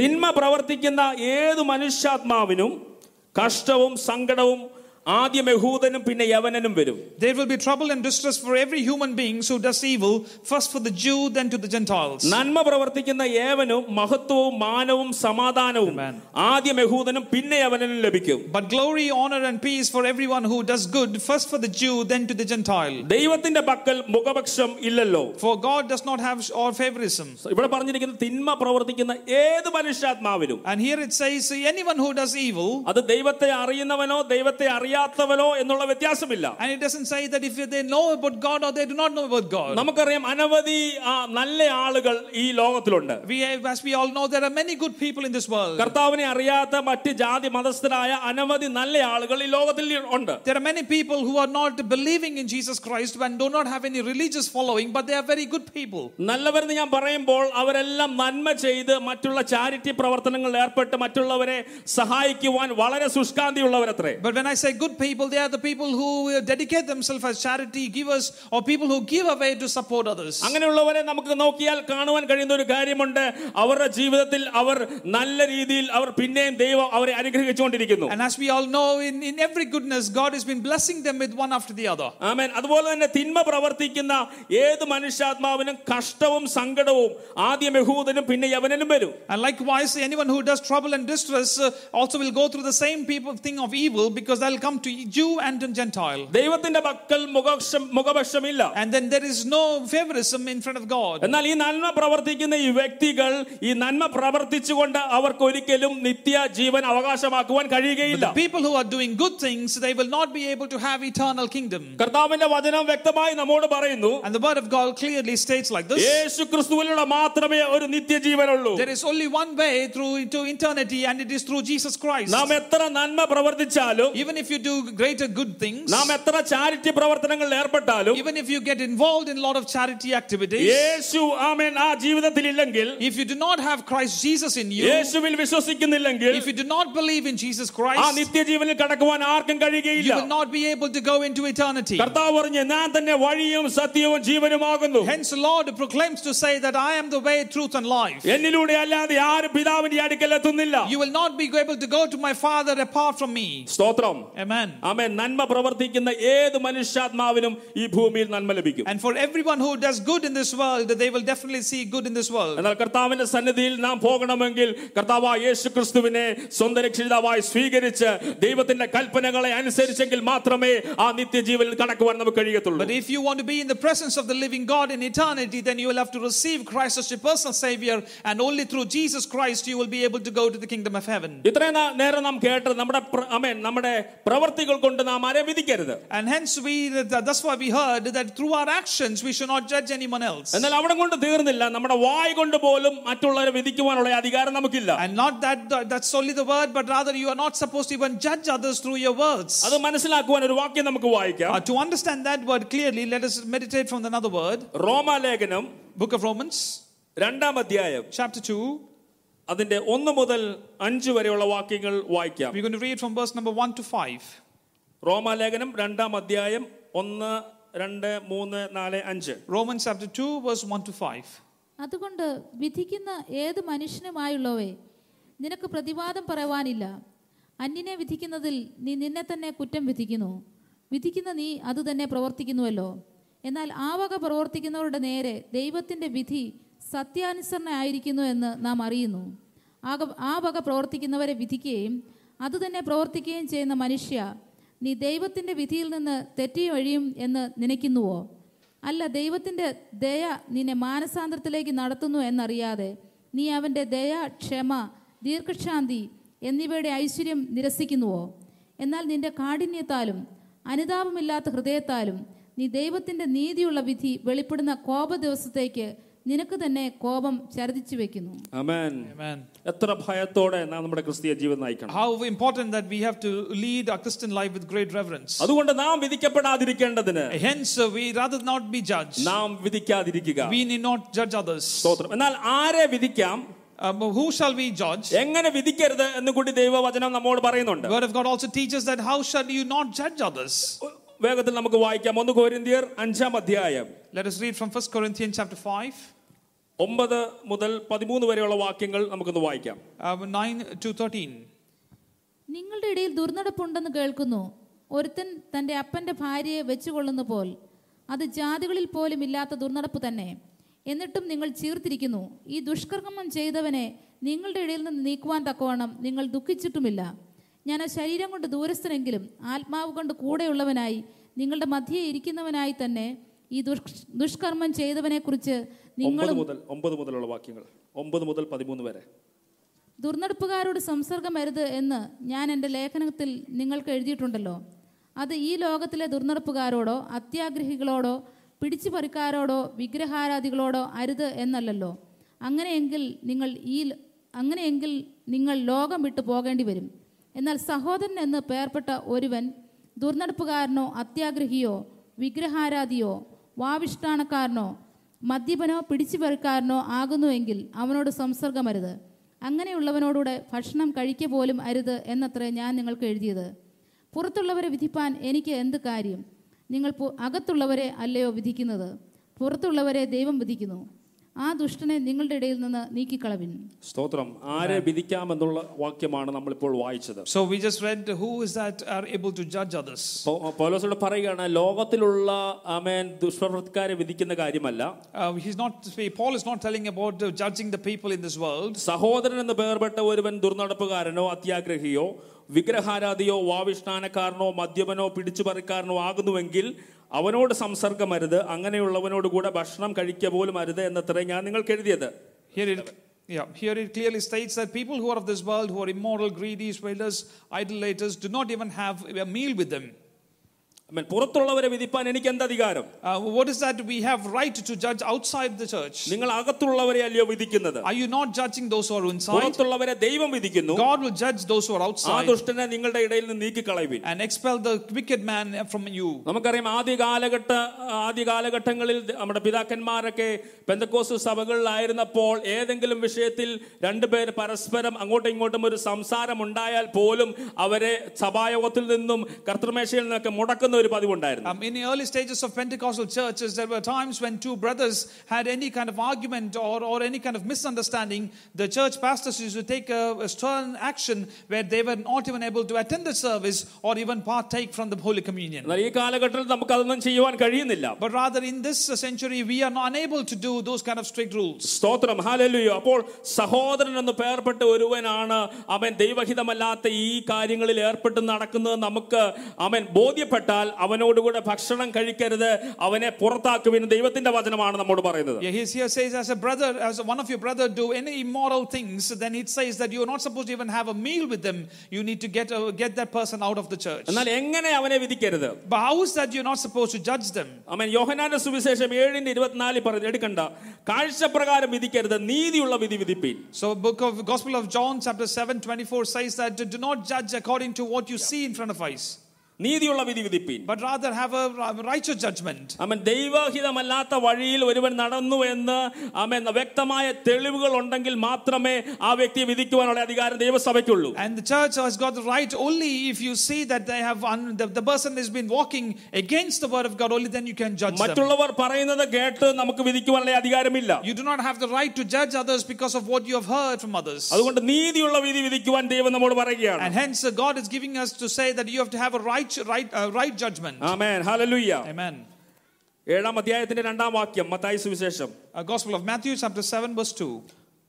[SPEAKER 2] തിന്മ പ്രവർത്തിക്കുന്ന ഏത് മനുഷ്യാത്മാവിനും കഷ്ടവും സങ്കടവും ആദ്യം യഹൂദനും പിന്നെ യവനനും വരും
[SPEAKER 3] There will be trouble and distress for every human being who does evil, first for the Jew, then to the Gentiles.
[SPEAKER 2] നന്മ പ്രവർത്തിക്കുന്ന ഏവനും മഹത്വവും മാനവും സമാധാനവും
[SPEAKER 3] Amen.
[SPEAKER 2] ആദ്യം യഹൂദനും പിന്നെ യവനനും ലഭിക്കും
[SPEAKER 3] But glory, honor, and peace for everyone who does good, first for the Jew, then to the Gentile.
[SPEAKER 2] ദൈവത്തിന്റെ പക്കൽ മുഖപക്ഷം ഇല്ലല്ലോ
[SPEAKER 3] For God does not have or favorism.
[SPEAKER 2] ഇവിടെ പറഞ്ഞിരിക്കുന്ന തിന്മ പ്രവർത്തിക്കുന്ന ഏത് മനുഷ്യാത്മാവിനും
[SPEAKER 3] And here it says, anyone who does evil,
[SPEAKER 2] അത് ദൈവത്തെ അറിയുന്നവനോ ദൈവത്തെ അറിയാത്തവനോ അറിയാത്തവനോ എന്നുള്ള വ്യത്യാസമില്ല
[SPEAKER 3] And it doesn't say that if they know about God or they do not know about God.
[SPEAKER 2] നമുക്കറിയാം അനവധി ആ, നല്ല ആളുകൾ ഈ ലോകത്തിലുണ്ട്
[SPEAKER 3] We, as we all know, there are many good people in this world.
[SPEAKER 2] കർത്താവിനെ അറിയാത്ത മറ്റ് ജാതി മതസ്ഥരായ അനവധി നല്ല ആളുകൾ ഈ ലോകത്തിൽ ഉണ്ട്
[SPEAKER 3] There are many people who are not believing in Jesus Christ and do not have any religious following, but they are very good people.
[SPEAKER 2] നല്ലവരെന്ന് ഞാൻ പറയുമ്പോൾ അവരെല്ലാം നന്മ ചെയ്ത് മറ്റുള്ള ചാരിറ്റി പ്രവർത്തനങ്ങളിൽ ഏർപ്പെട്ട് മറ്റുള്ളവരെ സഹായിക്കുവാൻ വളരെ ശുഷ്കാന്തിയുള്ളവരത്രേ
[SPEAKER 3] But when I say good people, they are the people who uh, dedicate themselves as charity givers or people who give away to support others.
[SPEAKER 2] അങ്ങനെയുള്ളവരെ നമുക്ക് നോക്കിയാൽ കാണുവാൻ കഴിയുന്ന ഒരു കാര്യമുണ്ട് അവരുടെ ജീവിതത്തിൽ അവർ നല്ല രീതിയിൽ അവർ പിന്നെയും ദൈവം അവരെ അനുഗ്രഹിച്ചുകൊണ്ടിരിക്കുന്നു
[SPEAKER 3] And as we all know, in, in every goodness, God has been blessing them with one after the other.
[SPEAKER 2] ആമേൻ അതുപോലെ തന്നെ തിന്മ പ്രവർത്തിക്കുന്ന ഏത് മനുഷ്യാത്മാവിനും കഷ്ടവും സങ്കടവും ആദ്യം യഹൂദനും പിന്നെ യവനനും വരും
[SPEAKER 3] And likewise, anyone who does trouble and distress uh, also will go through the same people thing of evil because they'll come to Jew and to Gentile.
[SPEAKER 2] ദൈവത്തിന്റെ പക്കൽ മുഖപക്ഷം മുഖപക്ഷമില്ല
[SPEAKER 3] And then there is no favorism in front of God.
[SPEAKER 2] എന്നാൽ ഈ നന്മ പ്രവർത്തിക്കുന്ന ഈ വ്യക്തികൾ ഈ നന്മ പ്രവർത്തിച്ചുകൊണ്ട് അവർക്ക് ഒരിക്കലും നിത്യ ജീവൻ അവകാശമാക്കുവാൻ കഴിയുകയില്ല
[SPEAKER 3] The people who are doing good things, they will not be able to have eternal kingdom.
[SPEAKER 2] കർത്താവിന്റെ വചനം വ്യക്തമായി നമ്മോട് പറയുന്നു
[SPEAKER 3] And the word of God clearly states like this
[SPEAKER 2] യേശു ക്രിസ്തുവിലൂടെ മാത്രമേ ഒരു നിത്യജീവനുള്ളൂ
[SPEAKER 3] there is only one way through into eternity, and it is through Jesus Christ.
[SPEAKER 2] നാം എത്ര നന്മ പ്രവർത്തിച്ചാലും
[SPEAKER 3] Even if you do greater good things,
[SPEAKER 2] നാം എത്ര ചാരിറ്റി പ്രവർത്തനങ്ങളിൽ ഏർപ്പെട്ടാലും
[SPEAKER 3] even if you get involved in a lot of charity activities,
[SPEAKER 2] യേശു ആമേൻ ആ ജീവിതത്തിൽ ഇല്ലെങ്കിൽ
[SPEAKER 3] if you do not have Christ Jesus in you,
[SPEAKER 2] യേശുവിൽ വിശ്വസിക്കുന്നില്ലെങ്കിൽ
[SPEAKER 3] if you do not believe in Jesus
[SPEAKER 2] ആ
[SPEAKER 3] Christ,
[SPEAKER 2] നിത്യജീവനിൽ കടക്കുവാൻ ആർക്കും
[SPEAKER 3] you
[SPEAKER 2] കഴിയുകയില്ല
[SPEAKER 3] will not be able to go into eternity.
[SPEAKER 2] കർത്താവ് പറഞ്ഞ് ഞാൻ തന്നെ വഴിയും സത്യവും ജീവനുമാകുന്നു
[SPEAKER 3] Hence, the Lord proclaims to say that I am the way, truth, and life.
[SPEAKER 2] എന്നിലൂടെ അല്ലാതെ ആരും പിതാവിന്റെ അടുക്കൽ എത്തുന്നില്ല
[SPEAKER 3] You will not be able to go to my Father apart from me.
[SPEAKER 2] സ്തോത്രം
[SPEAKER 3] Amen.
[SPEAKER 2] ആമേൻ നന്മ പ്രവർത്തിക്കുന്ന ഏത് മനുഷ്യാത്മാവിനും ഈ ഭൂമിയിൽ നന്മ ലഭിക്കും
[SPEAKER 3] And for everyone who does good in this world, they will definitely see good in this world.
[SPEAKER 2] എന്നാൽ കർത്താവിന്റെ സന്നിധിയിൽ നാം പോകണമെങ്കിൽ കർത്താവായ യേശു ക്രിസ്തുവിനെ സ്വന്തം രക്ഷിതാവായി സ്വീകരിച്ച് ദൈവത്തിന്റെ കൽപ്പനകളെ അനുസരിച്ചെങ്കിൽ മാത്രമേ ആ നിത്യജീവനിൽ കടക്കുവാൻ നമുക്ക് കഴിയത്തുള്ളൂ
[SPEAKER 3] But if you want to be in the presence of the living God in eternity, then you will have to receive Christ as your personal Savior, and only through Jesus Christ you will be able to go to the kingdom of heaven.
[SPEAKER 2] ഇത്രയും നാ- നേരം നാം കേട്ടത് നമ്മുടെ പ്ര- ആമേൻ നമ്മുടെ പ്രവർത്തികൾ കൊണ്ട് നാം ആരെ വിധിക്കരുത്
[SPEAKER 3] And hence, we that's why we heard that through our actions we should not judge anyone else.
[SPEAKER 2] എന്നാൽ അവിടെ കൊണ്ട് തീർന്നില്ല നമ്മുടെ വായ് കൊണ്ട് പോലും മറ്റുള്ളവരെ വിധിക്കുവാനുള്ള അധികാരം നമുക്കില്ല
[SPEAKER 3] And not that that's only the word, but rather you are not supposed to even judge others through your words.
[SPEAKER 2] അത് മനസ്സിലാക്കുവാൻ ഒരു വാക്യം നമുക്ക് വായിക്കാം
[SPEAKER 3] Uh, to understand that word clearly, let us meditate from another word.
[SPEAKER 2] റോമാലേഖനം
[SPEAKER 3] Book of Romans,
[SPEAKER 2] രണ്ടാം അധ്യായം
[SPEAKER 3] chapter 2.
[SPEAKER 2] അതിന്റെ ഒന്ന് മുതൽ അഞ്ച് വരെയുള്ള വാക്യങ്ങൾ വായിക്കാം.
[SPEAKER 3] We're going to read from verse number 1 to 5.
[SPEAKER 2] റോമാലേഖനം രണ്ടാം അധ്യായം ഒന്ന് രണ്ട് മൂന്ന് നാല് അഞ്ച്.
[SPEAKER 3] Romans chapter 2, verse 1 to 5.
[SPEAKER 4] അതുകൊണ്ട് വിധിക്കുന്ന ഏത് മനുഷ്യനുമായുള്ളവേ നിനക്ക് പ്രതിവാദം പറയുവാനില്ല. അന്യനെ വിധിക്കുന്നതിൽ നീ നിന്നെ തന്നെ കുറ്റം വിധിക്കുന്നു. വിധിക്കുന്ന നീ അത് തന്നെ പ്രവർത്തിക്കുന്നുവല്ലോ. എന്നാൽ ആ വക പ്രവർത്തിക്കുന്നവരുടെ നേരെ ദൈവത്തിന്റെ വിധി സത്യാനുസരണമായിരിക്കുന്നു എന്ന് നാം അറിയുന്നു. ആ വക പ്രവർത്തിക്കുന്നവരെ വിധിക്കുകയും അതുതന്നെ പ്രവർത്തിക്കുകയും ചെയ്യുന്ന മനുഷ്യ നീ ദൈവത്തിന്റെ വിധിയിൽ നിന്ന് തെറ്റി വഴിയും എന്ന് നനയ്ക്കുന്നുവോ? അല്ല ദൈവത്തിന്റെ ദയ നിന്നെ മാനസാന്തരത്തിലേക്ക് നടത്തുന്നു എന്നറിയാതെ നീ അവന്റെ ദയ ക്ഷമ ദീർഘശാന്തി എന്നിവയുടെ ഐശ്വര്യം നിരസിക്കുന്നുവോ? എന്നാൽ നിന്റെ കാഠിന്യത്താലും അനുതാപമില്ലാത്ത ഹൃദയത്താലും നീ ദൈവത്തിന്റെ നീതിയുള്ള വിധി വെളിപ്പെടുന്ന കോപ ദിവസത്തേക്ക് നിനക്ക് തന്നെ കോപം ചരതിച്ചു വെക്കുന്നു
[SPEAKER 2] അമേൻ
[SPEAKER 3] Amen.
[SPEAKER 2] എത്ര ഭയത്തോടെ നാം നമ്മുടെ ക്രിസ്തീയ ജീവിതം നയിക്കണം
[SPEAKER 3] How important that we have to lead our Christian life with great reverence.
[SPEAKER 2] അതുകൊണ്ട് നാം വിധിക്കപ്പെടാതിരിക്കേണ്ടതിന്
[SPEAKER 3] Hence, uh, we rather not be judged.
[SPEAKER 2] നാം വിധിക്കാതിരിക്കുക
[SPEAKER 3] We need not judge others.
[SPEAKER 2] സ്തോത്രം എന്നാൽ ആരെ വിധിക്കാം
[SPEAKER 3] Um, who shall we judge?
[SPEAKER 2] എങ്ങനെ വിധിക്കരുത് എന്ന് കൂടി ദൈവവചനം നമ്മോട് പറയുന്നുണ്ട്
[SPEAKER 3] The word of God also teaches that how shall you not judge others?
[SPEAKER 2] വേഗത്തിൽ നമുക്ക് വായിക്കാം. ഒന്ന് കോരിന്തിയർ അഞ്ചാം അധ്യായം.
[SPEAKER 3] Let us read from 1 Corinthians chapter 5,
[SPEAKER 2] ഒമ്പത് മുതൽ പതിമൂന്ന് വരെയുള്ള വാക്യങ്ങൾ നമുക്കൊന്ന് വായിക്കാം.
[SPEAKER 3] Uh, 9 to 13.
[SPEAKER 4] നിങ്ങളുടെ ഇടയിൽ ദുർനടപ്പുണ്ടെന്ന് കേൾക്കുന്നു. ഒരുത്തൻ തന്റെ അപ്പന്റെ ഭാര്യയെ വെച്ചുകൊള്ളുന്ന പോൽ. അത് ജാതികളിൽ പോലും ഇല്ലാത്ത ദുർനടപ്പ് തന്നെ. എന്നിട്ടും നിങ്ങൾ ചീർത്തിരിക്കുന്നു. ഈ ദുഷ്കർമ്മം ചെയ്തവനെ നിങ്ങളുടെ ഇടയിൽ നിന്ന് നീക്കുവാൻ തക്കവണ്ണം നിങ്ങൾ ദുഃഖിച്ചിട്ടുമില്ല. ഞാൻ ആ ശരീരം കൊണ്ട് ദൂരസ്ഥനെങ്കിലും ആത്മാവ് കൊണ്ട് കൂടെയുള്ളവനായി നിങ്ങളുടെ മധ്യേ ഇരിക്കുന്നവനായി തന്നെ ഈ ദുഷ്കർമ്മം ചെയ്തവനെ
[SPEAKER 2] കുറിച്ച്
[SPEAKER 4] നിങ്ങളും
[SPEAKER 2] മുതൽ ഒമ്പത് മുതലുള്ള വാക്യങ്ങൾ. ഒമ്പത് മുതൽ പതിമൂന്ന് വരെ.
[SPEAKER 4] ദുർനടപ്പുകാരോട് സംസർഗം വരുത് എന്ന് ഞാൻ എന്റെ ലേഖനത്തിൽ നിങ്ങൾക്ക് എഴുതിയിട്ടുണ്ടല്ലോ. അത് ഈ ലോകത്തിലെ ദുർനടപ്പുകാരോടോ അത്യാഗ്രഹികളോടോ പിടിച്ചു പറിക്കാരോടോ വിഗ്രഹാരാധികളോടോ അരുത് എന്നല്ലല്ലോ. അങ്ങനെയെങ്കിൽ നിങ്ങൾ ഈ അങ്ങനെയെങ്കിൽ നിങ്ങൾ ലോകം വിട്ടു പോകേണ്ടി വരും എന്നാൽ സഹോദരൻ എന്ന് പേർപ്പെട്ട ഒരുവൻ ദുർനടപ്പുകാരനോ അത്യാഗ്രഹിയോ വിഗ്രഹാരാധിയോ വാവിഷ്ടാണക്കാരനോ മദ്യപനോ പിടിച്ചുപറിക്കാരനോ ആകുന്നുവെങ്കിൽ അവനോട് സംസർഗമരുത്. അങ്ങനെയുള്ളവനോടുകൂടെ ഭക്ഷണം കഴിക്കുക പോലും അരുത് എന്നത്രേ ഞാൻ നിങ്ങൾക്ക് എഴുതിയത്. പുറത്തുള്ളവരെ വിധിപ്പാൻ എനിക്ക് എന്ത് കാര്യം? നിങ്ങൾ അകത്തുള്ളവരെ അല്ലയോ വിധിക്കുന്നത്? പുറത്തുള്ളവരെ ദൈവം വിധിക്കുന്നു. ആ ദുഷ്ടനെ നിങ്ങളുടെ ഇടയിൽ നിന്ന് നീക്കിക്കളവിൻ.
[SPEAKER 2] സ്തോത്രം. ആരെ വിധിക്കാമെന്നുള്ള വാക്യമാണ് നമ്മൾ ഇപ്പോൾ വായിച്ചത്
[SPEAKER 3] so we just read who is that are able to judge others
[SPEAKER 2] പൗലോസോട് പറയുകയാണ് ലോകത്തിലുള്ള ആമേൻ ദുഷ്പ്രവൃത്തിക്കാരെ വിധിക്കുന്ന കാര്യമല്ല.
[SPEAKER 3] He is not Paul is not telling about judging the people in this world
[SPEAKER 2] സഹോദരൻ എന്ന് പേർപ്പെട്ട ഒരുവൻ ദുർനടപ്പുകാരനോ അത്യാഗ്രഹിയോ വിഗ്രഹാരാധിയോ വാവിഷ്ഠാനക്കാരനോ മദ്യപനോ പിടിച്ചുപറിക്കാരനോ ആകുന്നുവെങ്കിൽ അവനോട് സംസർഗമരുത് അങ്ങനെയുള്ളവനോട് കൂടെ ഭക്ഷണം കഴിക്കുക പോലും അരുത് എന്നത്രേ ഞാൻ നിങ്ങൾക്ക് എഴുതിയത്
[SPEAKER 3] Here it, yeah, here it clearly states that people who are of this world, who are immoral, greedy, swindlers, idolaters, do not even have a meal with them.
[SPEAKER 2] മീൻ പുറത്തുള്ളവരെ വിധിപ്പാൻ എനിക്ക് എന്ത് അധികാരം
[SPEAKER 3] what is that we have right to judge outside the church
[SPEAKER 2] നിങ്ങൾ അകത്തുള്ളവരെ അല്ലയോ വിധിക്കുന്നത്?
[SPEAKER 3] Are you not judging those who are inside
[SPEAKER 2] പുറത്തുള്ളവരെ ദൈവം വിധിക്കുന്നു.
[SPEAKER 3] God will judge those who are outside ആ
[SPEAKER 2] ദുഷ്ടനെ നിങ്ങളുടെ ഇടയിൽ നിന്ന് നീക്കി കളയുവിൻ
[SPEAKER 3] and expel the wicked man from you
[SPEAKER 2] നമുക്കറിയാം ആദ്യ കാലഘട്ട നമ്മുടെ പിതാക്കന്മാരൊക്കെ പെന്തക്കോസ് സഭകളിലായിരുന്നപ്പോൾ ഏതെങ്കിലും വിഷയത്തിൽ രണ്ടുപേർ പരസ്പരം അങ്ങോട്ടും ഇങ്ങോട്ടും ഒരു സംസാരം ഉണ്ടായാൽ പോലും അവരെ സഭായോഗത്തിൽ നിന്നും കർത്തൃമേശയിൽ നിന്നൊക്കെ മുടക്കുന്ന ഒരു പതിവുണ്ടായിരുന്നു
[SPEAKER 3] Um, in the early stages of Pentecostal churches, there were times when two brothers had any kind of argument or, or any kind of misunderstanding. The church pastors used to take a, a stern action where they were not even able to attend the service or even partake from the Holy Communion.
[SPEAKER 2] എന്നാൽ ഈ കാലഘട്ടത്തിൽ നമുക്ക് അതൊന്നും ചെയ്യുവാൻ കഴിയുന്നില്ല
[SPEAKER 3] But rather, in this century, we are not unable to do those kind of strict rules.
[SPEAKER 2] സ്തോത്രം ഹാലലുയോ അപ്പോൾ സഹോദരൻ എന്ന് പേർപ്പെട്ട ഒരുവനാണ് അവൻ ദൈവഹിതമല്ലാത്ത ഈ കാര്യങ്ങളിൽ ഏർപ്പെട്ട് നടക്കുന്നത് നമുക്ക് അവൻ ബോധ്യപ്പെട്ടാൽ അവനോടുകൂടെ ഭക്ഷണം കഴിക്കരുത് അവനെ പുറത്താക്കുവിന് ദൈവത്തിന്റെ വചനമാണ് നമ്മോട് പറയുന്നത്
[SPEAKER 3] Yeah, he's here says, as a brother, as one of your brother do any immoral things, then it says that you're not supposed to even have a meal with them. You need to get, uh, get that person out of the church.
[SPEAKER 2] എന്നാൽ എങ്ങനെ അവനെ വിധിക്കരുത്
[SPEAKER 3] But how is that you're not supposed to judge them?
[SPEAKER 2] അവൻ യോഹനാന്റെ സുവിശേഷം ഏഴിന്റെ ഇരുപത്തിനാലിൽ പറഞ്ഞു എടുക്കണ്ട കാഴ്ചപ്രകാരം വിധിക്കരുത് നീതിയുള്ള വിധി വിധിപ്പീൻ
[SPEAKER 3] So, book of Gospel of John, chapter 7, 24 says that do not judge according to what you see in front of us,
[SPEAKER 2] നീതിയുള്ള വിധി വിധിപ്പീൻ
[SPEAKER 3] but rather have a righteous judgment.
[SPEAKER 2] അവൻ ദൈവഹിതമല്ലാത്ത വഴിയിൽ ഒരുവൻ നടന്നു എന്ന് അവൻ വ്യക്തമായ തെളിവുകൾ ഉണ്ടെങ്കിൽ മാത്രമേ ആ വ്യക്തിയെ വിധിക്കുവാനുള്ള അധികാരം ദൈവസഭയ്ക്കുള്ളൂ
[SPEAKER 3] And the church has got the right only if you see that they have un- the, the person has been walking against the word of God, only then you can judge them.
[SPEAKER 2] മറ്റുള്ളവർ പറയുന്നത് കേട്ട് നമുക്ക് വിധിക്കുവാനുള്ള അധികാരമില്ല
[SPEAKER 3] You do not have the right to judge others because of what you have heard from others.
[SPEAKER 2] അതുകൊണ്ട് നീതിയുള്ള വിധി വിധിക്കുവാൻ ദൈവം നമ്മോട് പറയുകയാണ്
[SPEAKER 3] And hence, uh, God is giving us to say that you have to have a right, right, uh, right judgment.
[SPEAKER 2] Amen hallelujah
[SPEAKER 3] Amen.
[SPEAKER 2] ഏഴാം അധ്യായത്തിന്റെ രണ്ടാം വാക്യം മത്തായി സുവിശേഷം
[SPEAKER 3] Uh, Gospel of Matthew, chapter 7, verse 2.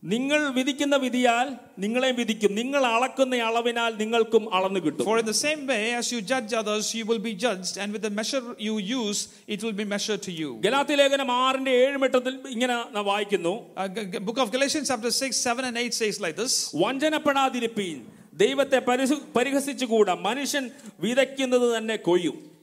[SPEAKER 2] നിങ്ങൾ വിധിക്കുന്ന വിധിയാൽ നിങ്ങളെ വിധിക്കും നിങ്ങൾ അളക്കുന്ന അളവിനാൽ നിങ്ങൾക്കും അളന്നു കിട്ടും
[SPEAKER 3] For in the same way as you judge others, you will be judged, and with the measure you use, it will be measured to you.
[SPEAKER 2] ഗലാത്തി ലേഖനം ആറിന്റെ ഏഴ് മെട്ടത്തിൽ ഇങ്ങനെ നാം വായിക്കുന്നു
[SPEAKER 3] Uh, G- G- book of Galatians, chapter 6, 7, and 8 says like this
[SPEAKER 2] വഞ്ചനപ്പെടാതിരിപ്പീൻ ദൈവത്തെ പരിഹസിച്ചുകൂടാ. മനുഷ്യൻ വിതയ്ക്കുന്നത് തന്നെ കൊയ്യും.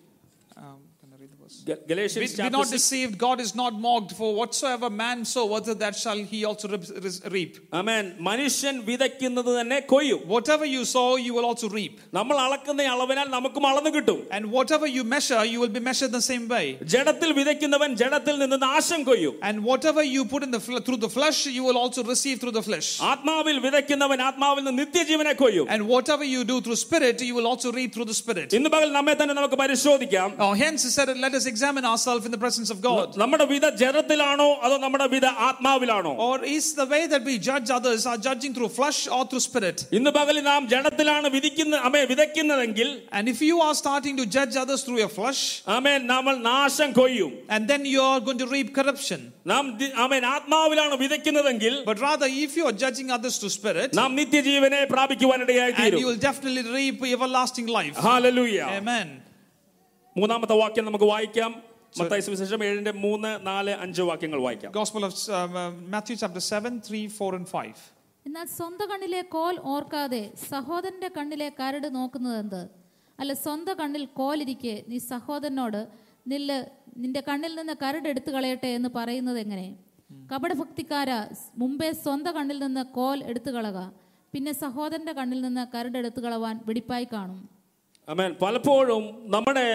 [SPEAKER 3] I read the verse?
[SPEAKER 2] ഗ-
[SPEAKER 3] Be,
[SPEAKER 2] Galatians
[SPEAKER 3] be
[SPEAKER 2] chapter
[SPEAKER 3] not
[SPEAKER 2] six.
[SPEAKER 3] deceived, God is not mocked, for whatsoever man soweth, that shall he also re- re- reap.
[SPEAKER 2] ആമേൻ മനുഷ്യൻ വിതയ്ക്കുന്നത് തന്നെ കൊയ്യും
[SPEAKER 3] Whatever you sow, you will also reap.
[SPEAKER 2] നമ്മൾ അളക്കുന്ന അളവിനാൽ നമുക്കും അളന്നു കിട്ടും
[SPEAKER 3] And whatever you measure, you will be measured the same way.
[SPEAKER 2] ജഡത്തിൽ വിതയ്ക്കുന്നവൻ ജഡത്തിൽ നിന്ന് നാശം കൊയ്യും
[SPEAKER 3] And whatever you put in the fl- through the flesh, you will also receive through the flesh.
[SPEAKER 2] ആത്മാവിൽ വിതയ്ക്കുന്നവൻ ആത്മാവിൽ നിന്ന് നിത്യജീവനെ കൊയ്യും
[SPEAKER 3] And whatever you do through spirit, you will also reap through the spirit.
[SPEAKER 2] ഇന്ന് പകൽ നമ്മെ തന്നെ നമുക്ക് പരിശോധിക്കാം
[SPEAKER 3] Now, hence, he said, let us examine ourselves in the presence of God.
[SPEAKER 2] നമ്മുടെ വിധ ജഡത്തിലാണോ അതോ നമ്മുടെ വിധ ആത്മാവിലാണോ
[SPEAKER 3] Or is the way that we judge others are judging through flesh or through spirit?
[SPEAKER 2] ഇന്ന് പകൽ നാം ജഡത്തിലാണ് വിധിക്കുന്ന അമേ വിതയ്ക്കുന്നതെങ്കിൽ
[SPEAKER 3] And if you are starting to judge others through your flesh,
[SPEAKER 2] ആമേൻ നമ്മൾ നാശം കൊയ്യും
[SPEAKER 3] and then you are going to reap corruption.
[SPEAKER 2] നാം the- amen ആത്മാവിലാണ് വിതയ്ക്കുന്നതെങ്കിൽ
[SPEAKER 3] But rather, if you are judging others to spirit,
[SPEAKER 2] നാം നിത്യജീവനെ പ്രാപിക്കുവാനിടയായി
[SPEAKER 3] and you
[SPEAKER 2] തീരും
[SPEAKER 3] will definitely reap everlasting life.
[SPEAKER 2] Hallelujah
[SPEAKER 3] Amen.
[SPEAKER 2] മൂന്നാമത്തെ വാക്യം നമുക്ക് വായിക്കാം. മത്തായി സുവിശേഷം ഏഴിന്റെ മൂന്ന് നാല് അഞ്ച് വാക്യങ്ങൾ വായിക്കാം.
[SPEAKER 3] Gospel of um, uh, Matthew, chapter 7, 3, 4, and 5.
[SPEAKER 4] എന്നാൽ സ്വന്തം കണ്ണിലെ കോൽ ഓർക്കാതെ സഹോദരന്റെ കണ്ണിലെ കരട് നോക്കുന്നത് എന്ത്? അല്ല സ്വന്തം കണ്ണിൽ കോലിരിക്കെ നീ സഹോദരനോട് നില്ല് നിന്റെ കണ്ണിൽ നിന്ന് കരട് എടുത്തു കളയട്ടെ എന്ന് പറയുന്നത് എങ്ങനെ? കപടഭക്തിക്കാര മുമ്പേ സ്വന്തം കണ്ണിൽ നിന്ന് കോൽ എടുത്തു കളക പിന്നെ സഹോദരന്റെ കണ്ണിൽ നിന്ന് കരട് എടുത്തു കളവാൻ വെടിപ്പായി കാണും.
[SPEAKER 2] പലപ്പോഴും നമ്മുടെ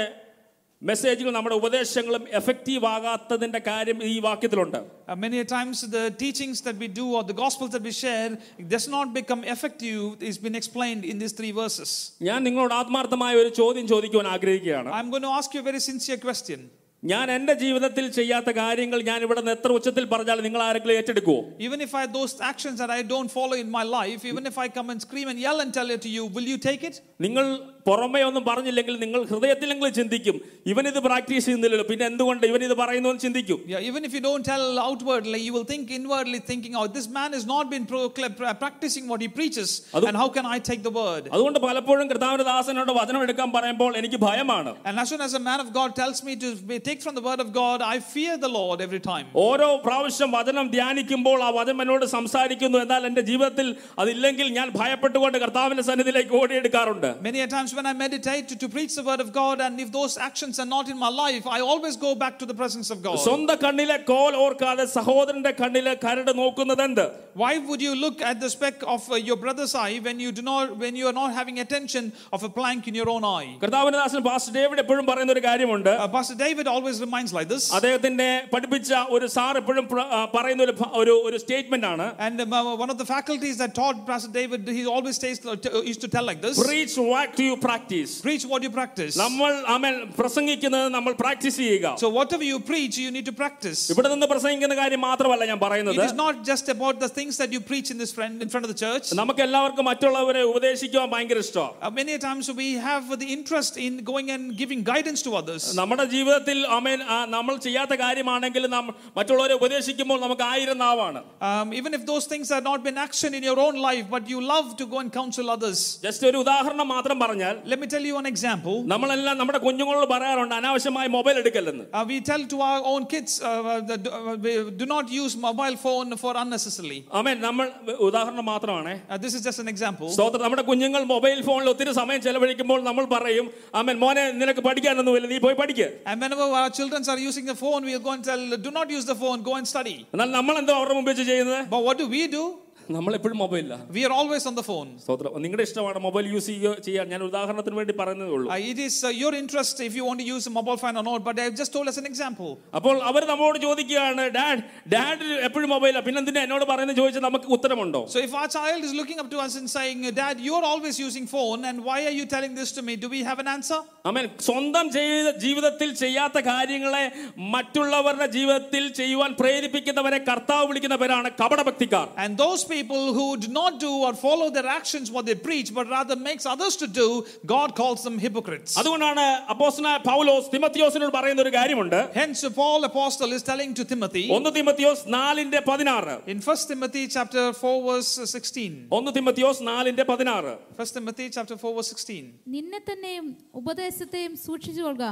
[SPEAKER 2] മെസ്സേജുകൾ നമ്മുടെ ഉപദേശങ്ങളും എഫക്റ്റീവ് ആകാത്തതിന്റെ കാര്യം ഈ വാക്യത്തിലുണ്ട്
[SPEAKER 3] Uh, many a times the teachings that we do or the gospels that we share it does not become effective is been explained in these three verses.
[SPEAKER 2] ഞാൻ നിങ്ങളോട് ആത്മാർത്ഥമായ ഒരു ചോദ്യം ചോദിക്കുവാൻ ആഗ്രഹിക്കുകയാണ്
[SPEAKER 3] I'm going to ask you a very sincere question.
[SPEAKER 2] ഞാൻ എൻ്റെ ജീവിതത്തിൽ ചെയ്യാത്ത കാര്യങ്ങൾ ഞാൻ ഇവിടെ നിന്ന് എത്ര ഉച്ചത്തിൽ പറഞ്ഞാൽ നിങ്ങൾ ആരെങ്കിലും ഏറ്റെടുക്കുവോ
[SPEAKER 3] Even if I those actions that I don't follow in my life, even if I come and scream and yell and tell it to you, will you take it?
[SPEAKER 2] നിങ്ങൾ പുറമേ ഒന്നും പറഞ്ഞില്ലെങ്കിൽ നിങ്ങൾ ഹൃദയത്തിലെങ്കിലും ചിന്തിക്കും ഇവനിത് പ്രാക്ടീസ് ചെയ്യുന്നില്ലല്ലോ പിന്നെ എന്തുകൊണ്ട് ഇവൻ ഇത് പറയുന്നു എന്ന് ചിന്തിക്കും
[SPEAKER 3] Yeah, even if you don't tell outwardly, you will think inwardly, thinking, "Oh, this man has not been procl- pra- practicing what he preaches,
[SPEAKER 2] Adu-
[SPEAKER 3] and how can I take the word?"
[SPEAKER 2] അതുകൊണ്ട് പലപ്പോഴും കർത്താവിന്റെ ദാസനോട് വചനം എടുക്കാൻ പറയുമ്പോൾ എനിക്ക് ഭയമാണ്
[SPEAKER 3] And as soon as a man of God tells me to be- take from the word of God, I fear the Lord every time.
[SPEAKER 2] ഓരോ പ്രാവശ്യം വചനം ധ്യാനിക്കുമ്പോൾ ആ വചനം എന്നോട് സംസാരിക്കുന്നു എന്നാൽ എൻ്റെ ജീവിതത്തിൽ അതില്ലെങ്കിൽ ഞാൻ ഭയപ്പെട്ടുകൊണ്ട് കർത്താവിന്റെ സന്നിധിയിലേക്ക് ഓടിയെടുക്കാറുണ്ട്
[SPEAKER 3] Many a times when I meditate to, to preach the word of God, and if those actions are not in my life, I always go back to the presence of God.
[SPEAKER 2] സ്വന്തം കണ്ണിലെ കോൽ ഓർക്കാതെ സഹോദരന്റെ കണ്ണിലെ കരട് നോക്കുന്നത് എന്ത്
[SPEAKER 3] Why would you look at the speck of uh, your brother's eye when you do not, when you are not having attention of a plank in your own eye?
[SPEAKER 2] കർത്താവിന്റെ ദാസൻ പാസ്റ്റർ ഡേവിഡ് എപ്പോഴും പറയുന്ന ഒരു കാര്യമുണ്ട്
[SPEAKER 3] Uh, Pastor David always reminds like this.
[SPEAKER 2] അദ്ദേഹത്തിന്റെ പഠിപ്പിച്ച ഒരു sir എപ്പോഴും പ്ര- ആ, പറയുന്ന ഒരു ഭ- ഒരു ഒരു സ്റ്റേറ്റ്മെന്റ് ആണ്
[SPEAKER 3] And um, uh, one of the faculties that taught Pastor David, he always stays, uh, t- uh, used to tell like this
[SPEAKER 2] preach what you practise
[SPEAKER 3] Preach what you practice.
[SPEAKER 2] നമ്മൾ അമൽ പ്രസംഗിക്കുന്നത് നമ്മൾ practice ചെയ്യുക
[SPEAKER 3] So, whatever you preach, you need to practice.
[SPEAKER 2] ഇവിടെ നിന്ന് പ്രസംഗിക്കുന്ന കാര്യം മാത്രമല്ല ഞാൻ
[SPEAKER 3] It
[SPEAKER 2] പറയുന്നത്
[SPEAKER 3] is not just about the things that you preach in this friend in front of the church.
[SPEAKER 2] നമുക്ക് എല്ലാവർക്കും മറ്റുള്ളവരെ ഉപദേശിക്കുവാൻ ഭയങ്കര ഇഷ്ടമാണ്
[SPEAKER 3] Uh, many a times we have the interest in going and giving guidance to others.
[SPEAKER 2] നമ്മുടെ ജീവിതത്തിൽ അമേൻ ആ, നമ്മൾ ചെയ്യാത്ത കാര്യമാണെങ്കിൽ നാം മറ്റുള്ളവരെ ഉപദേശിക്കുമ്പോൾ നമുക്ക് ആയിരം നാവാണ്
[SPEAKER 3] Um, even if those things have not been action in your own life, but you love to go and counsel others.
[SPEAKER 2] Just ഒരു ഉദാഹരണം മാത്രം പറഞ്ഞാൽ
[SPEAKER 3] Let me tell you an example.
[SPEAKER 2] നമ്മളെല്ലാം നമ്മുടെ കുഞ്ഞുങ്ങളോട് പറയാറുണ്ട് അനാവശ്യമായി മൊബൈൽ എടുക്കല്ലെന്ന്
[SPEAKER 3] Uh, we tell to our own kids, uh, uh, that, uh, we do not use mobile phone for unnecessarily.
[SPEAKER 2] അമേൻ നമ്മൾ ഉദാഹരണം മാത്രമാണേ
[SPEAKER 3] Uh, this is just an example.
[SPEAKER 2] സ്തോത്രം നമ്മുടെ കുഞ്ഞുങ്ങൾ മൊബൈൽ ഫോണിൽ ഒത്തിരി സമയം ചെലവഴിക്കുമ്പോൾ നമ്മൾ പറയും അമേൻ മോനെ നിനക്ക് പഠിക്കാനൊന്നുമില്ല നീ പോയി പഠിക്കുക
[SPEAKER 3] And whenever our children are using the phone, we'll go and tell, do not use the phone, go and study.
[SPEAKER 2] എന്നാൽ നമ്മൾ എന്തോ അവരുടെ മുമ്പ് വെച്ച് ചെയ്യുന്നത്
[SPEAKER 3] But what do we do?
[SPEAKER 2] നമ്മൾ എപ്പോഴും മൊബൈലില്ല
[SPEAKER 3] We are always on the phone.
[SPEAKER 2] സ്തോത്രം നിങ്ങളുടെ ഇഷ്ടമാണ് മൊബൈൽ യൂസ് ചെയ്യുക ചെയ്യാൻ ഞാൻ ഉദാഹരണത്തിന് വേണ്ടി പറയുന്നതേ ഉള്ളൂ
[SPEAKER 3] Uh, it is uh, your interest if you want to use a mobile phone or not, but I've just told as an example.
[SPEAKER 2] അപ്പോൾ അവർ നമ്മളോട് ചോദിക്കുകയാണ് ഡാഡ് ഡാഡ് എപ്പോഴും മൊബൈലാ പിന്നെ എന്തിനാ എന്നോട് പറയുന്നത് ചോദിച്ചാൽ നമുക്ക് ഉത്തരമുണ്ടോ
[SPEAKER 3] So if our child is looking up to us and saying, Dad, you're always using phone, and why are you telling this to me? Do we have an answer?
[SPEAKER 2] അമേൻ സ്വന്തം ചെയ്ത ജീവിതത്തിൽ ചെയ്യാത്ത കാര്യങ്ങളെ മറ്റുള്ളവരുടെ ജീവിതത്തിൽ ചെയ്യുവാൻ പ്രേരിപ്പിക്കുന്നവരെ കർത്താവ് വിളിക്കുന്ന പേരാണ് കപടഭക്തിക്കാർ
[SPEAKER 3] And those people who do not do or follow their actions what they preach, but rather makes others to do, God calls them hypocrites.
[SPEAKER 2] അതുകൊണ്ടാണ് അപ്പോസ്തലനായ പൗലോസ് തിമത്തിയോസിനോട് പറയുന്ന ഒരു കാര്യമുണ്ട്
[SPEAKER 3] Hence, Paul apostle is telling to Timothy
[SPEAKER 2] ഒന്ന് തിമത്തിയോസ് നാലിന്റെ പതിനാറ്
[SPEAKER 3] in 1 Timothy chapter 4 verse 16.
[SPEAKER 2] ഒന്ന് തിമത്തിയോസ് നാലിന്റെ പതിനാറ്
[SPEAKER 3] 1 Timothy chapter 4 verse 16.
[SPEAKER 4] നിന്നെ തന്നെയും ഉപദേശത്തെയും സൂക്ഷിച്ചു കൊള്ളുക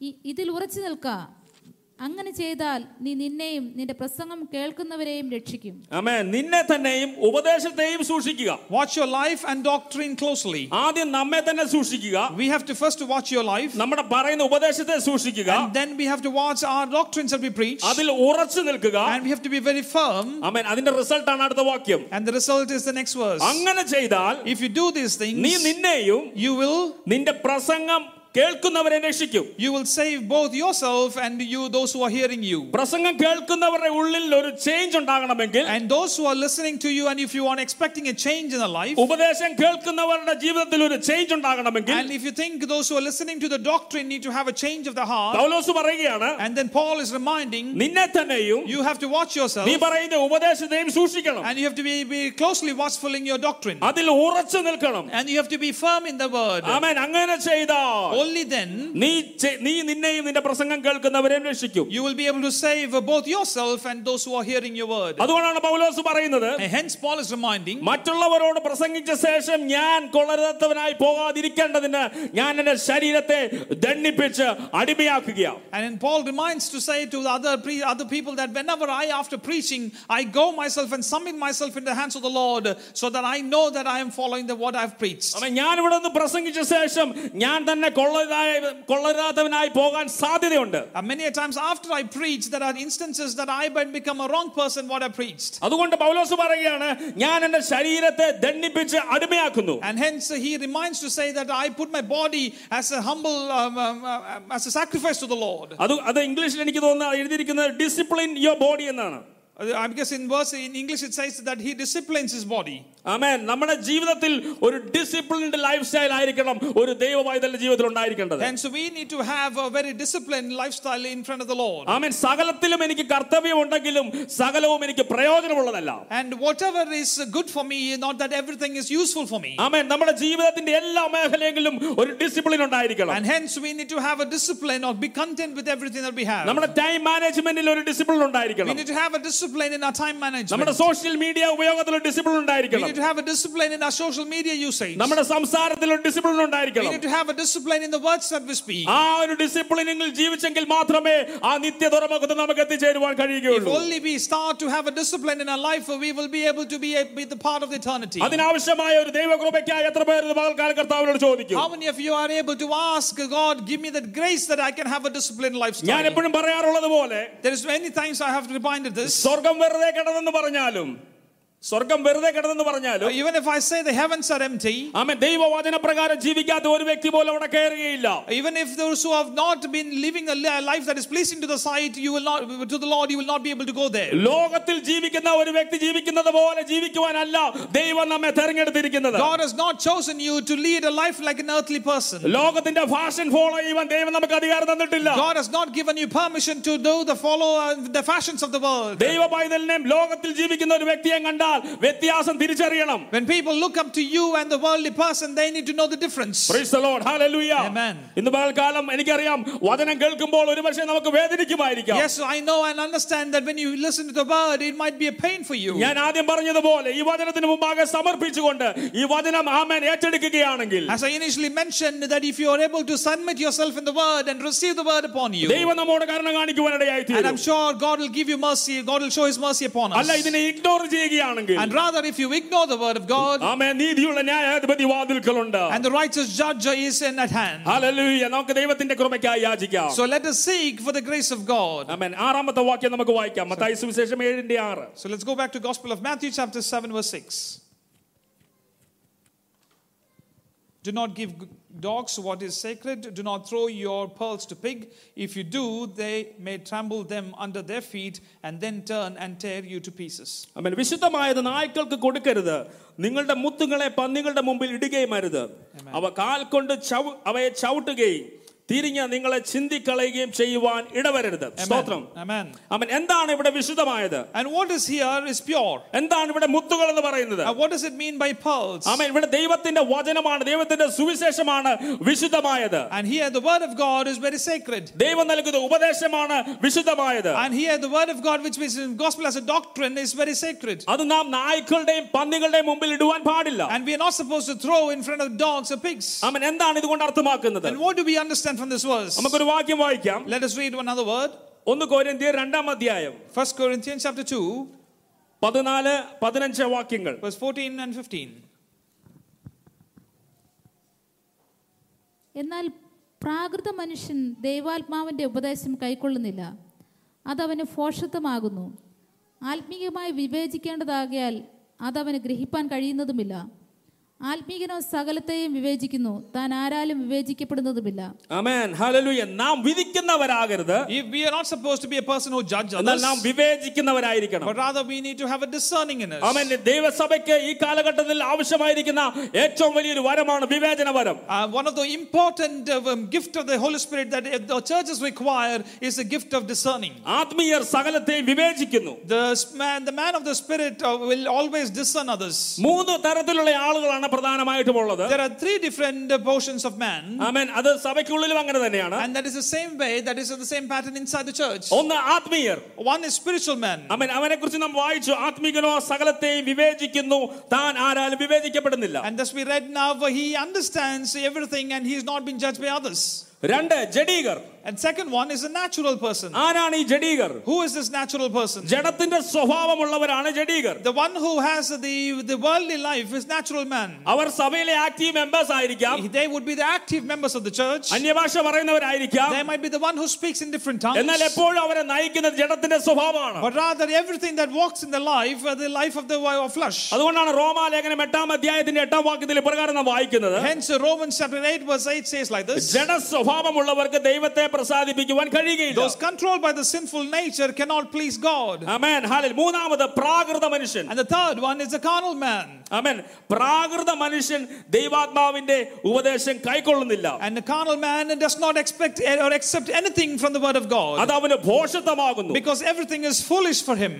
[SPEAKER 4] ഇ- ഇതിൽ ഉറച്ചു നിൽക്ക അങ്ങനെ ചെയ്താൽ നീ നിന്നെയും നിന്റെ പ്രസംഗം കേൾക്കുന്നവരെയും രക്ഷിക്കും
[SPEAKER 2] അമേൻ നിന്നെ തന്നെയും ഉപദേശത്തെയും സൂക്ഷിക്കുക
[SPEAKER 3] Watch your life and doctrine closely.
[SPEAKER 2] ആദ്യം നമ്മെ തന്നെ സൂക്ഷിക്കുക
[SPEAKER 3] We have to first watch your life,
[SPEAKER 2] നമ്മുടെ പറയുന്ന ഉപദേശത്തെ സൂക്ഷിക്കുക
[SPEAKER 3] and then we have to watch our doctrines that we preach,
[SPEAKER 2] അതിൽ ഉറച്ചു നിൽക്കുക
[SPEAKER 3] and we have to be very firm.
[SPEAKER 2] അമേൻ അതിന്റെ റിസൾട്ട് ആണ് അടുത്ത വാക്യം
[SPEAKER 3] And the result is the next verse.
[SPEAKER 2] അങ്ങനെ ചെയ്താൽ
[SPEAKER 3] If you do these
[SPEAKER 2] നീ
[SPEAKER 3] things,
[SPEAKER 2] നിന്നെയും
[SPEAKER 3] you will
[SPEAKER 2] നിന്റെ പ്രസംഗം കേൾക്കുന്നവരെ രക്ഷിക്കും
[SPEAKER 3] you will save both yourself and you those who are hearing you.
[SPEAKER 2] പ്രസംഗം കേൾക്കുന്നവരുടെ ഉള്ളിൽ ഒരു ചേഞ്ച് ഉണ്ടാകണമെങ്കിൽ
[SPEAKER 3] And those who are listening to you, and if you are expecting a change in their life,
[SPEAKER 2] ഉപദേശം കേൾക്കുന്നവരുടെ ജീവിതത്തിൽ ഒരു ചേഞ്ച് ഉണ്ടാകണമെങ്കിൽ
[SPEAKER 3] and if you think those who are listening to the doctrine need to have a change of the heart,
[SPEAKER 2] പൗലോസ് പറയുകയാണ്
[SPEAKER 3] and then Paul is reminding,
[SPEAKER 2] നിന്നെ തന്നെയും
[SPEAKER 3] you have to watch yourself,
[SPEAKER 2] നീ പറയുന്ന ഉപദേശത്തെയും സൂക്ഷിക്കണം
[SPEAKER 3] and you have to be, be closely watchful in your doctrine,
[SPEAKER 2] അതിൽ ഉറച്ചു നിൽക്കണം
[SPEAKER 3] and you have to be firm in the word.
[SPEAKER 2] ആമേൻ അങ്ങനെ ചെയ്താൽ
[SPEAKER 3] only then
[SPEAKER 2] നീ ചെ- നീ നിന്നെയും നിന്റെ പ്രസംഗം കേൾക്കുന്നവരെയും രക്ഷിക്കും
[SPEAKER 3] you will be able to save both yourself and those who are hearing your word.
[SPEAKER 2] അതുകൊണ്ടാണ് പൗലോസ് പറയുന്നത്
[SPEAKER 3] And hence, Paul is reminding
[SPEAKER 2] മറ്റുള്ളവരോട് പ്രസംഗിച്ച ശേഷം ഞാൻ കൊള്ളരുതാത്തവനായി പോകാതിരിക്കേണ്ടതിന് ഞാൻ എന്റെ ശരീരത്തെ ദണ്ഡിപ്പിച്ച് അടിമയാക്കുകയാണ്
[SPEAKER 3] And then Paul reminds to say to the other, pre- other people that whenever I, after preaching, I go myself and submit myself in the hands of the Lord so that I know that I am following the what I've preached.
[SPEAKER 2] അപ്പൊ ഞാൻ ഇവിടെ നിന്ന് പ്രസംഗിച്ച ശേഷം ഞാൻ തന്നെ കൊള്ളരുതായ കൊള്ളരുതാത്തവനായി പോകാൻ സാധ്യതയുണ്ട്
[SPEAKER 3] And many a times after I preach, there are instances that I might become a wrong person what I preached.
[SPEAKER 2] അതുകൊണ്ട് പൗലോസ് പറയുകയാണ് ഞാൻ എന്റെ ശരീരത്തെ ദണ്ഡിപ്പിച്ച് അടിമയാക്കുന്നു
[SPEAKER 3] And hence uh, he reminds to say that I put my body as a humble, um, um, uh, as a sacrifice to the Lord.
[SPEAKER 2] അത് അത് ഇംഗ്ലീഷിൽ എനിക്ക് തോന്നുന്ന എഴുതിയിരിക്കുന്നത് ഡിസിപ്ലിൻ യുവർ ബോഡി എന്നാണ്
[SPEAKER 3] Uh, I guess in verse in English it says that he disciplines his body.
[SPEAKER 2] Amen നമ്മുടെ ജീവിതത്തിൽ ഒരു ഡിസിപ്ലിൻഡ് ലൈഫ് സ്റ്റൈൽ ആയിരിക്കണം ഒരു ദൈവവൈതലിന്റെ ജീവിതത്തിൽ ഉണ്ടായിരിക്കേണ്ടത്
[SPEAKER 3] Hence we need to have a very disciplined lifestyle in front of the Lord.
[SPEAKER 2] ആമേൻ സകലത്തിലും എനിക്ക് കർത്തവ്യമുണ്ടെങ്കിലും സകലവും എനിക്ക് പ്രയോജനമുള്ളതല്ല
[SPEAKER 3] And whatever is good for me, not that everything is useful for me.
[SPEAKER 2] ആമേൻ നമ്മുടെ ജീവിതത്തിന്റെ എല്ലാ മേഖലയിലും ഒരു ഡിസിപ്ലിൻ ഉണ്ടായിരിക്കണം
[SPEAKER 3] And hence we need to have a discipline or be content with everything that we have.
[SPEAKER 2] നമ്മുടെ ടൈം മാനേജ്മെന്റിൽ ഒരു discipline
[SPEAKER 3] We
[SPEAKER 2] ഉണ്ടായിരിക്കണം
[SPEAKER 3] need to have a discipline in our time
[SPEAKER 2] നമ്മുടെ
[SPEAKER 3] management.
[SPEAKER 2] സോഷ്യൽ മീഡിയ ഉപയോഗത്തിൽ ഒരു discipline
[SPEAKER 3] We
[SPEAKER 2] ഉണ്ടായിരിക്കണം
[SPEAKER 3] need to have a discipline in our social media usage.
[SPEAKER 2] നമ്മുടെ സംസാരത്തിൽ ഒരു ഡിസിപ്ലിൻ
[SPEAKER 3] We
[SPEAKER 2] ഉണ്ടായിരിക്കണം
[SPEAKER 3] need to have a discipline in the words that we speak.
[SPEAKER 2] ആ ഒരു ഡിസിപ്ലിനിൽ ജീവിച്ചെങ്കിൽ മാത്രമേ ആ നിത്യ തുറമുഖത്ത് നമുക്ക് എത്തിച്ചേരുവാൻ
[SPEAKER 3] If
[SPEAKER 2] കഴിയുകയുള്ളൂ
[SPEAKER 3] only we start to have a discipline in our life, we will be able to be a, be the part of the eternity.
[SPEAKER 2] അതിനാവശ്യമായ ഒരു ദൈവകൃപയ്ക്കായി എത്ര പേർ ഇത് പകൽക്കാല കർത്താവിനോട് ചോദിക്കും
[SPEAKER 3] How many of you are able to ask God, give me that grace that I can have a disciplined
[SPEAKER 2] ഞാൻ
[SPEAKER 3] lifestyle?
[SPEAKER 2] എപ്പോഴും പറയാറുള്ളത് പോലെ
[SPEAKER 3] There is many times I have reminded this.
[SPEAKER 2] സ്വർഗം വെറുതെ കിടന്നെന്ന് പറഞ്ഞാലും സ്വർഗം വെറുതെ കിടന്നെന്ന് പറഞ്ഞാലും
[SPEAKER 3] Even if I say the heavens are empty,
[SPEAKER 2] ആമൻ ദൈവവചന പ്രകാരം ജീവിക്കാത്ത ഒരു വ്യക്തി പോലും അവിടെ കയറുകയില്ല
[SPEAKER 3] even if those who have not been living a li- life that is pleasing to the sight, you will not to the Lord, you will not be able to go there.
[SPEAKER 2] ലോകത്തിൽ ജീവിക്കുന്ന ഒരു വ്യക്തി ജീവിക്കുന്നത് പോലെ ജീവിക്കുവാനല്ല ദൈവം നമ്മെ തെരഞ്ഞെടുത്തിരിക്കുന്നത്
[SPEAKER 3] God has not chosen you to lead a life like an earthly person.
[SPEAKER 2] ലോകത്തിന്റെ ഫാഷൻ ഫോളോ ചെയ്യുവാൻ ദൈവം നമുക്ക് അധികാരം തന്നിട്ടില്ല
[SPEAKER 3] God has not given you permission to do the follow uh, the fashions of the world.
[SPEAKER 2] ദൈവ പൈതലിനെയും ലോകത്തിൽ ജീവിക്കുന്ന ഒരു വ്യക്തിയെ കണ്ടാൽ വ്യത്യാസം തിരിച്ചറിയണം
[SPEAKER 3] When people look up to you and the worldly person, they need to know the difference.
[SPEAKER 2] Praise the Lord. Hallelujah.
[SPEAKER 3] Amen.
[SPEAKER 2] ഇന്ന് പകൽക്കാലം എനിക്കറിയാം വചനം കേൾക്കുമ്പോൾ ഒരുപക്ഷെ നമുക്ക് വേദനിക്കുമായിരിക്കാം
[SPEAKER 3] Yes, I know and understand that when you listen to the word, it might be a pain for you.
[SPEAKER 2] ഞാൻ ആദ്യം പറഞ്ഞതുപോലെ ഈ വചനത്തിന് മുമ്പാകെ സമർപ്പിച്ചുകൊണ്ട് ഈ വചനം ആമേൻ ഏറ്റെടുക്കുകയാണെങ്കിൽ
[SPEAKER 3] As I initially mentioned, that if you are able to submit yourself in the word and receive the word upon you,
[SPEAKER 2] ദൈവം നമ്മോട് കരുണ കാണിക്കുവാനിടയായി
[SPEAKER 3] and I'm
[SPEAKER 2] തീരും
[SPEAKER 3] sure God will give you mercy, God will show his mercy upon
[SPEAKER 2] അല്ല
[SPEAKER 3] us.
[SPEAKER 2] ഇതിനെ ignore ചെയ്യുകയാണെങ്കിൽ
[SPEAKER 3] And rather, if you ignore the word of God,
[SPEAKER 2] ആമേൻ നീതിയുള്ള ന്യായാധിപതി വാതിൽക്കലുണ്ട്
[SPEAKER 3] and the righteous judge is in at hand.
[SPEAKER 2] Hallelujah നമുക്ക് ദൈവത്തിന്റെ കൃപയ്ക്കായി യാചിക്കാം
[SPEAKER 3] So let us seek for the grace of God.
[SPEAKER 2] ആമേൻ ആറാമത്തെ വാക്യം നമുക്ക് വായിക്കാം മത്തായി സുവിശേഷം ഏഴിന്റെ ആറ്
[SPEAKER 3] So let's go back to Gospel of Matthew, chapter 7, verse 6. Do not give g- dogs what is sacred. Do not throw your pearls to pig. If you do, they may trample them under their feet and then turn and tear you to pieces.
[SPEAKER 2] അവൻ വിശുദ്ധമായത് നായ്ക്കൾക്ക് കൊടുക്കരുത് നിങ്ങളുടെ മുത്തുകളെ പന്നികളുടെ മുമ്പിൽ ഇടുകയും അരുത് അവ കാൽ കൊണ്ട് ചവ അവയെ ചവിട്ടുകയും തിരിഞ്ഞ് നിങ്ങളെ ചിന്തിക്കളയുകയും ചെയ്യുവാൻ ഇടവരരുത് സ്തോത്രം
[SPEAKER 3] Amen.
[SPEAKER 2] അവൻ എന്താണ് ഇവിടെ വിശുദ്ധമായത്
[SPEAKER 3] And what is here is pure.
[SPEAKER 2] എന്താണ് ഇവിടെ മുത്തുകൾ എന്ന് പറയുന്നത്
[SPEAKER 3] And what does it mean by pearls?
[SPEAKER 2] അവൻ ഇവിടെ ദൈവത്തിന്റെ വചനമാണ് ദൈവത്തിന്റെ സുവിശേഷമാണ് വിശുദ്ധമായത്
[SPEAKER 3] And here the word of God is very sacred.
[SPEAKER 2] ദൈവം നൽകുന്ന ഉപദേശമാണ് വിശുദ്ധമായത്
[SPEAKER 3] And here the word of God, which is in gospel as a doctrine, is very sacred.
[SPEAKER 2] അത് നാം നായ്ക്കളുടെയും പന്നികളുടെയും മുമ്പിൽ ഇടുവാൻ പാടില്ല
[SPEAKER 3] And we are not supposed to throw in front of dogs or pigs.
[SPEAKER 2] അവൻ എന്താണ് ഇതുകൊണ്ട് അർത്ഥമാക്കുന്നത്
[SPEAKER 3] And what do we understand from this verse?
[SPEAKER 2] നമുക്കൊരു വാക്യം വായിക്കാം
[SPEAKER 3] Let us read one other word.
[SPEAKER 2] ഒന്ന് കോരിന്ത്യർ രണ്ടാം അധ്യായം
[SPEAKER 3] 1 Corinthians chapter 2,
[SPEAKER 2] പതിനാല് പതിനഞ്ച് വാക്യങ്ങൾ
[SPEAKER 3] verse 14 and 15.
[SPEAKER 4] എന്നാൽ പ്രാകൃത മനുഷ്യൻ ദൈവാത്മാവിന്റെ ഉപദേശം കൈക്കൊള്ളുന്നില്ല അതവന് ഫോഷത്വമാകുന്നു ആത്മീയമായി വിവേചിക്കേണ്ടതാകിയാൽ അതവന് ഗ്രഹിപ്പാൻ കഴിയുന്നതുമില്ല ആത്മീകനോ സകലത്തെയും വിവേചിക്കുന്നു. താൻ ആരാലും വിവേചിക്കപ്പെടുന്നതുമില്ല.
[SPEAKER 2] ആമേൻ. ഹല്ലേലൂയ. നാം വിധിക്കുന്നവരാകരുത്.
[SPEAKER 3] If we are not suppose to be a person who judge others
[SPEAKER 2] നാം വിവേചിക്കുന്നവരായിരിക്കണം.
[SPEAKER 3] But rather we need to have a discerning in us.
[SPEAKER 2] ആമേൻ. ദൈവസഭയ്ക്ക് ഈ കാലഘട്ടത്തിൽ ആവശ്യമായിരിക്കുന്ന ഏറ്റവും വലിയൊരു വരമാണ് വിവേചന വരം.
[SPEAKER 3] One of the important gift of the Holy Spirit that the churches require is a gift of discerning
[SPEAKER 2] ആത്മീയർ സകലത്തെയും വിവേചിക്കുന്നു.
[SPEAKER 3] The man the man of the spirit will always discern others
[SPEAKER 2] മൂന്ന് തരത്തിലുള്ള ആളുകളാണ് വിഭാഗങ്ങളാണ് പ്രധാനമായിട്ടും ഉള്ളത്
[SPEAKER 3] There are three different uh, portions of man,
[SPEAKER 2] ആമേൻ അത് സഭയ്ക്കുള്ളിലും അങ്ങനെ തന്നെയാണ്
[SPEAKER 3] and that is the same way, that is the same pattern inside the church.
[SPEAKER 2] ഒന്ന് ആത്മീയർ
[SPEAKER 3] One is spiritual man.
[SPEAKER 2] അവൻ അവനെ കുറിച്ച് നാം വായിച്ചു ആത്മീകനോ സകലത്തെയും വിവേചിക്കുന്നു താൻ ആരാലും വിവേചിക്കപ്പെടുന്നില്ല
[SPEAKER 3] And as we read now, he understands everything and he is not being judged by others.
[SPEAKER 2] രണ്ട് ജഡീകർ
[SPEAKER 3] And second one is a natural person.
[SPEAKER 2] ആരാണ് ഈ ജഡീകർ
[SPEAKER 3] Who is this natural person?
[SPEAKER 2] ജഡത്തിന്റെ സ്വഭാവമുള്ളവരാണ് ജഡീകർ
[SPEAKER 3] The one who has the, the worldly life is natural man.
[SPEAKER 2] അവർ സഭയിലെ active members ആയിരിക്കാം
[SPEAKER 3] They would be the active members of the church.
[SPEAKER 2] അന്യഭാഷ പറയുന്നവരായിരിക്കാം
[SPEAKER 3] They might be the one who speaks in different
[SPEAKER 2] എന്നാൽ
[SPEAKER 3] tongues.
[SPEAKER 2] എപ്പോഴും അവരെ നയിക്കുന്നത് ജഡത്തിന്റെ സ്വഭാവമാണ്
[SPEAKER 3] But rather, everything that walks in the life, uh, the life of the of flesh.
[SPEAKER 2] അതുകൊണ്ടാണ് റോമാലേഖനം എട്ടാം അധ്യായത്തിന്റെ എട്ടാം വാക്യത്തിൽ ഇപ്രകാരം നാം വായിക്കുന്നത്
[SPEAKER 3] Hence, uh, Romans chapter 8, verse 8 says like this
[SPEAKER 2] ജഡ സ്വഭാവമുള്ളവർക്ക് ദൈവത്തെ പ്രസാദിപ്പിക്കുവാൻ കഴിയുകയില്ല
[SPEAKER 3] Those controlled by the sinful nature cannot please God.
[SPEAKER 2] അമേൻ ഹാലിൽ മൂന്നാമത് പ്രാകൃത മനുഷ്യൻ
[SPEAKER 3] And the third one is the carnal man.
[SPEAKER 2] അമേൻ പ്രാകൃത മനുഷ്യൻ ദൈവാത്മാവിന്റെ ഉപദേശം കൈക്കൊള്ളുന്നില്ല
[SPEAKER 3] And the carnal man does not expect or accept anything from the word of God
[SPEAKER 2] അത് അവന് ഭോഷത്വമാകുന്നു
[SPEAKER 3] because everything is foolish for him.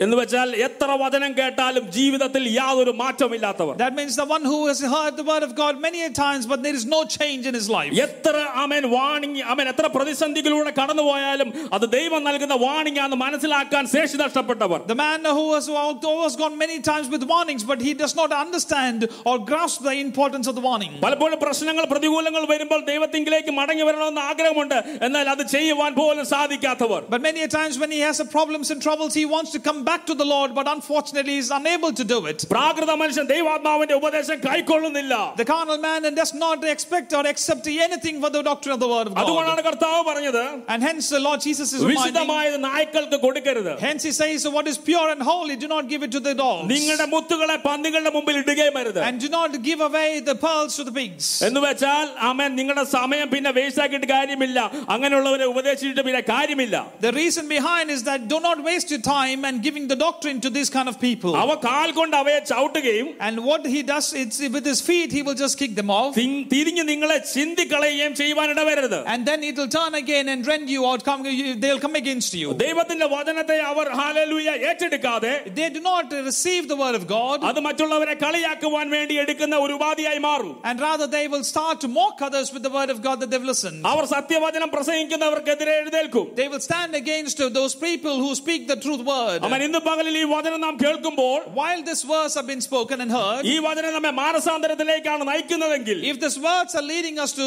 [SPEAKER 2] എന്ന് വെച്ചാൽ എത്ര വചനം കേട്ടാലും ജീവിതത്തിൽ യാതൊരു മാറ്റമില്ലാത്തവർ
[SPEAKER 3] That means the one who has heard the word of God many a times, but there is no change in his life.
[SPEAKER 2] എത്ര അമേൻ വാണിംഗ് അമേൻ എത്ര പ്രതിസന്ധികളിലൂടെ കടന്നുപോയാലും അത് ദൈവം നൽകുന്ന വാണിംഗ് ആണെന്ന് മനസ്സിലാക്കാൻ ശേഷി നഷ്ടപ്പെട്ടവർ
[SPEAKER 3] The man who has, who has gone many times with warnings, but he does not understand or grasp the importance of the warning.
[SPEAKER 2] പലപ്പോഴും പ്രശ്നങ്ങൾ പ്രതികൂലങ്ങൾ വരുമ്പോൾ ദൈവത്തിങ്കിലേക്ക് മടങ്ങി വരണമെന്ന് ആഗ്രഹമുണ്ട് എന്നാൽ അത് ചെയ്യുവാൻ പോലും സാധിക്കാത്തവർ
[SPEAKER 3] But many a times when he has problems and troubles, he wants to come back to the Lord, but unfortunately he is unable to do it.
[SPEAKER 2] പ്രാകൃത മനുഷ്യൻ ദൈവാത്മാവിന്റെ ഉപദേശം കൈക്കൊള്ളുന്നില്ല
[SPEAKER 3] The carnal man does not expect or accept anything for the doctrine of the word of God.
[SPEAKER 2] അതുകൊണ്ടാണ് കർത്താവ് പറഞ്ഞത്
[SPEAKER 3] And hence the Lord Jesus is reminding.
[SPEAKER 2] വിശുദ്ധമായത് നായ്ക്കൾക്ക് കൊടുക്കരുത്
[SPEAKER 3] Hence he says, What is pure and holy, do not give it to the dogs.
[SPEAKER 2] നിങ്ങളുടെ മുത്തുകളെ പന്നികളുടെ മുമ്പിൽ ഇടുകയും അരുത്
[SPEAKER 3] And do not give away the pearls to the pigs.
[SPEAKER 2] എന്ന് വെച്ചാൽ അമൻ നിങ്ങളുടെ സമയം പിന്നെ വേസ്റ്റ് ആക്കിയിട്ട് കാര്യമില്ല അങ്ങനെയുള്ളവരെ ഉപദേശിച്ചിട്ട് പിന്നെ കാര്യമില്ല
[SPEAKER 3] The reason behind is that do not waste your time and giving the doctrine to these kind of people.
[SPEAKER 2] അവ കാൽ കൊണ്ട് അവയെ ചവിട്ടുകയും
[SPEAKER 3] And what he does, it's with his feet, he will just kick them off.
[SPEAKER 2] തി- തിരിഞ്ഞ് നിങ്ങളെ ചിന്തിക്കളയുകയും ചെയ്യുവാൻ ഇടവരരുത്
[SPEAKER 3] And then it will turn again and rend you or come, they'll come against you.
[SPEAKER 2] ദൈവത്തിന്റെ വചനത്തെ അവർ hallelujah ഏറ്റെടുക്കാതെ
[SPEAKER 3] They do not receive the word of God.
[SPEAKER 2] അത് മറ്റുള്ളവരെ കളിയാക്കുവാൻ വേണ്ടി എടുക്കുന്ന ഒരു ഉപാധിയായി മാറും
[SPEAKER 3] And rather, they will start to mock others with the word of God that they've listened.
[SPEAKER 2] അവർ സത്യവചനം പ്രസംഗിക്കുന്നവർക്കെതിരെ എഴുന്നേൽക്കും
[SPEAKER 3] They will stand against those people who speak the truth word.
[SPEAKER 2] അവൻ ഇന്ന് പകലിൽ ഈ വചനം നാം കേൾക്കുമ്പോൾ
[SPEAKER 3] While this verse have been spoken and heard,
[SPEAKER 2] ഈ വചനം നമ്മെ മാനസാന്തരത്തിലേക്കാണ് നയിക്കുന്നതെങ്കിൽ
[SPEAKER 3] if these words are leading us to,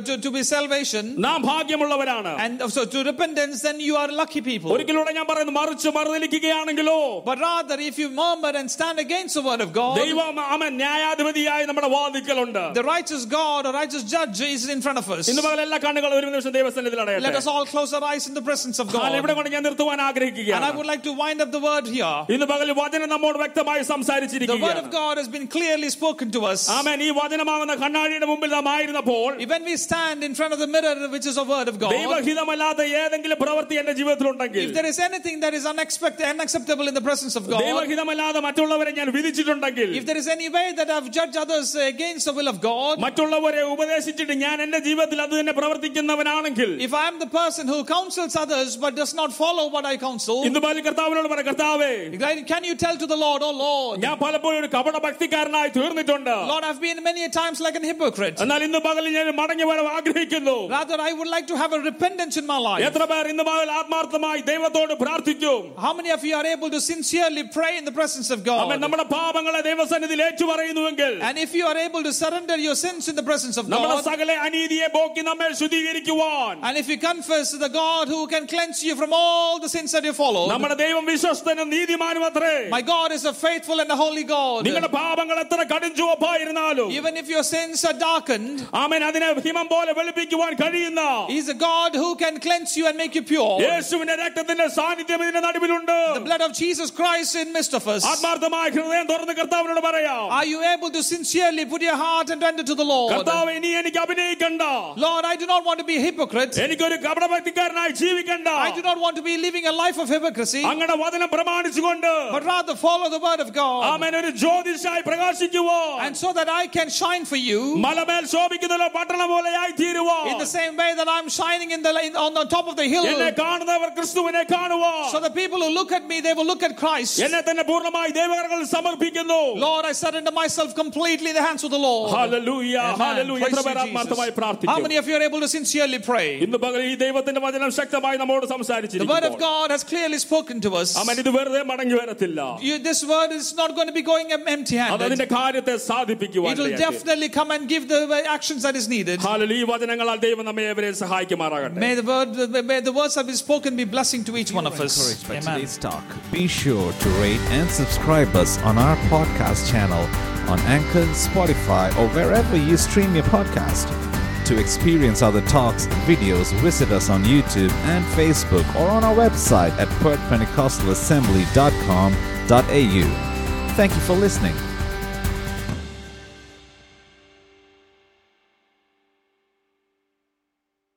[SPEAKER 3] to, to be salvation
[SPEAKER 2] നാം ഭാഗ്യമുള്ളവരാണ്
[SPEAKER 3] and so to repentance, then you are lucky people.
[SPEAKER 2] ഒരിക്കലൂടെ ഞാൻ പറയുന്നു മറിച്ച് മറുതലിക്കുകയാണെങ്കിലോ
[SPEAKER 3] But rather, if you murmur and stand against the word of God,
[SPEAKER 2] ദൈവം അവൻ ന്യായാധിപതിയായി നമ്മുടെ വാദിക്കലുണ്ട്
[SPEAKER 3] the righteous God or righteous judge is in front of us.
[SPEAKER 2] ഇന്ന് പകൽ എല്ലാ കണ്ണുകളും ഒരു നിമിഷം ദൈവസന്നിധിയിൽ
[SPEAKER 3] Let
[SPEAKER 2] അടയട്ടെ
[SPEAKER 3] us all close our eyes in the presence of
[SPEAKER 2] ഹാല, ഇവിടെ
[SPEAKER 3] God.
[SPEAKER 2] കൊണ്ട് ഞാൻ നിർത്തുവാൻ
[SPEAKER 3] And I
[SPEAKER 2] ആഗ്രഹിക്കുകയാണ്
[SPEAKER 3] would like to wind up the word here.
[SPEAKER 2] ഇന്ന് പകൽ വചനം നമ്മോട് വ്യക്തമായി
[SPEAKER 3] The word of
[SPEAKER 2] സംസാരിച്ചിരിക്കുകയാണ്
[SPEAKER 3] God has been clearly spoken to us.
[SPEAKER 2] ആമേൻ ഈ വചനമാകുന്ന കണ്ണാടിയുടെ മുമ്പിൽ നാം ആയിരുന്നപ്പോൾ
[SPEAKER 3] When we stand in front of the mirror, which is a word of God,
[SPEAKER 2] ദൈവഹിതമല്ലാത്ത ഏതെങ്കിലും പ്രവൃത്തി എന്റെ ജീവിതത്തിലുണ്ടെങ്കിൽ
[SPEAKER 3] if there is anything that is unexpected, unacceptable in the presence of God,
[SPEAKER 2] ദൈവഹിതമല്ലാതെ മറ്റുള്ളവരെ ഞാൻ വിധിച്ചിട്ടുണ്ടെങ്കിൽ
[SPEAKER 3] if there is any way that I've judged others against the will of God,
[SPEAKER 2] മറ്റുള്ളവരെ ഉപദേശിച്ചിട്ട് ഞാൻ എന്റെ ജീവിതത്തിൽ അത് തന്നെ പ്രവർത്തിക്കുന്നവനാണെങ്കിൽ
[SPEAKER 3] if I am the person who counsels others but does not follow what I counsel,
[SPEAKER 2] ഇന്ന് പല കർത്താവിനോട് പറ കർത്താവേ
[SPEAKER 3] can you tell to the Lord, Oh Lord,
[SPEAKER 2] ഞാൻ പലപ്പോഴും ഒരു കപട ഭക്തിക്കാരനായി തീർന്നിട്ടുണ്ട്
[SPEAKER 3] Lord, I've been many a times like an hypocrite.
[SPEAKER 2] എന്നാൽ ഇന്ന് പകൽ ഞാൻ മടങ്ങി വരാൻ ആഗ്രഹിക്കുന്നു
[SPEAKER 3] Rather, I would like to have a repentance in my life.
[SPEAKER 2] എത്ര പേർ ഇന്ന് പകൽ ആത്മാർത്ഥമായി ദൈവത്തോട് പ്രാർത്ഥിക്കും
[SPEAKER 3] How many of you are able to sincerely pray in the presence of
[SPEAKER 2] അവൻ
[SPEAKER 3] God?
[SPEAKER 2] നമ്മുടെ പാപങ്ങളെ ദൈവസന്നിധിയിൽ ഏറ്റു പറയുന്നുവെങ്കിൽ
[SPEAKER 3] And if you are able to surrender your sins in the presence of
[SPEAKER 2] നമ്മുടെ
[SPEAKER 3] God,
[SPEAKER 2] സകല അനീതിയെ പോക്കി നമ്മെ ശുദ്ധീകരിക്കുവാൻ
[SPEAKER 3] and if you confess to the God who can cleanse you from all the sins that you follow,
[SPEAKER 2] നമ്മുടെ ദൈവം വിശ്വസ്തനും നീതിമാനും അത്രേ
[SPEAKER 3] my God is a faithful and a holy God.
[SPEAKER 2] നിങ്ങളുടെ പാപങ്ങൾ എത്ര കടും ചുവപ്പായിരുന്നാലും
[SPEAKER 3] Even if your sins are darkened,
[SPEAKER 2] അവൻ അതിനെ ഹിമം പോലെ വെളുപ്പിക്കുവാൻ കഴിയുന്ന
[SPEAKER 3] He's a God who can cleanse you and make you pure.
[SPEAKER 2] യേശുവിന്റെ രക്തത്തിന്റെ സാന്നിധ്യം ഇതിന്റെ നടുവിലുണ്ട്
[SPEAKER 3] The blood of Jesus Christ in midst of us.
[SPEAKER 2] ആത്മാർത്ഥമായ ഹൃദയം തുറന്ന് കർത്താവിനോട് പറയാം
[SPEAKER 3] Are you able to sincerely put your heart and render to the Lord?
[SPEAKER 2] കർത്താവ് ഇനി എനിക്ക് അഭിനയിക്കണ്ട
[SPEAKER 3] Lord, I do not want to be a hypocrite.
[SPEAKER 2] എനിക്കൊരു കപടഭക്തിക്കാരനായി ജീവിക്കണ്ട
[SPEAKER 3] I do not want to be living a life of hypocrisy.
[SPEAKER 2] അങ്ങയുടെ വചന വചനം പ്രമാണിച്ചുകൊണ്ട്
[SPEAKER 3] but rather follow the word of God.
[SPEAKER 2] ആമേൻ ഒരു ജ്യോതിഷായി പ്രകാശിക്കുവോ
[SPEAKER 3] And so that I can shine for you
[SPEAKER 2] മലമേൽ ശോഭിക്കുന്ന പട്ടണം പോലെയായി തീരുവോ
[SPEAKER 3] in the same way that I'm shining in the, in, on the top of the hill.
[SPEAKER 2] എന്നെ കാണുന്നവർ ക്രിസ്തുവിനെ കാണുവോ
[SPEAKER 3] So the people who look at me, they will look at Christ.
[SPEAKER 2] എന്നെ തന്നെ പൂർണ്ണമായി ദൈവകരങ്ങളിൽ സമർപ്പിക്കുന്നു
[SPEAKER 3] Lord, I surrender myself completely in the hands of the Lord.
[SPEAKER 2] Hallelujah
[SPEAKER 3] Amen.
[SPEAKER 2] Hallelujah
[SPEAKER 3] Praise
[SPEAKER 2] എത്ര
[SPEAKER 3] you,
[SPEAKER 2] പേർ ആത്മാർത്ഥമായി
[SPEAKER 3] Jesus. How
[SPEAKER 2] പ്രാർത്ഥിക്കും
[SPEAKER 3] many of you are able to sincerely pray?
[SPEAKER 2] ഇന്ന് പകൽ ഈ ദൈവത്തിന്റെ വചനം ശക്തമായി നമ്മോട്
[SPEAKER 3] The word of
[SPEAKER 2] സംസാരിച്ചിരിക്കുന്നു
[SPEAKER 3] God has clearly spoken to us.
[SPEAKER 2] അവൻ ഇത് വെറുതെ മടങ്ങി വരത്തില്ല
[SPEAKER 3] You, this word is not going to be going empty
[SPEAKER 2] അത്
[SPEAKER 3] handed.
[SPEAKER 2] അതിന്റെ കാര്യത്തെ സാധിപ്പിക്കുവാൻ
[SPEAKER 3] It will
[SPEAKER 2] ഇടയാക്കി.
[SPEAKER 3] definitely come and give the actions that is needed.
[SPEAKER 2] Hallelujah. ഈ വചനങ്ങളാൽ ദൈവം നമ്മെ ഏവരെയും സഹായിക്കുമാറാകട്ടെ
[SPEAKER 3] May the word, may the words that be spoken be blessing to each one of us.
[SPEAKER 1] Encouraged by
[SPEAKER 3] Amen.
[SPEAKER 1] today's talk. Be sure to rate and subscribe us on our podcast channel on Anchor, Spotify, or wherever you stream your podcast. To experience other talks, and videos, visit us on YouTube and Facebook or on our website at perthpentecostalassembly.com.au. Thank you for listening.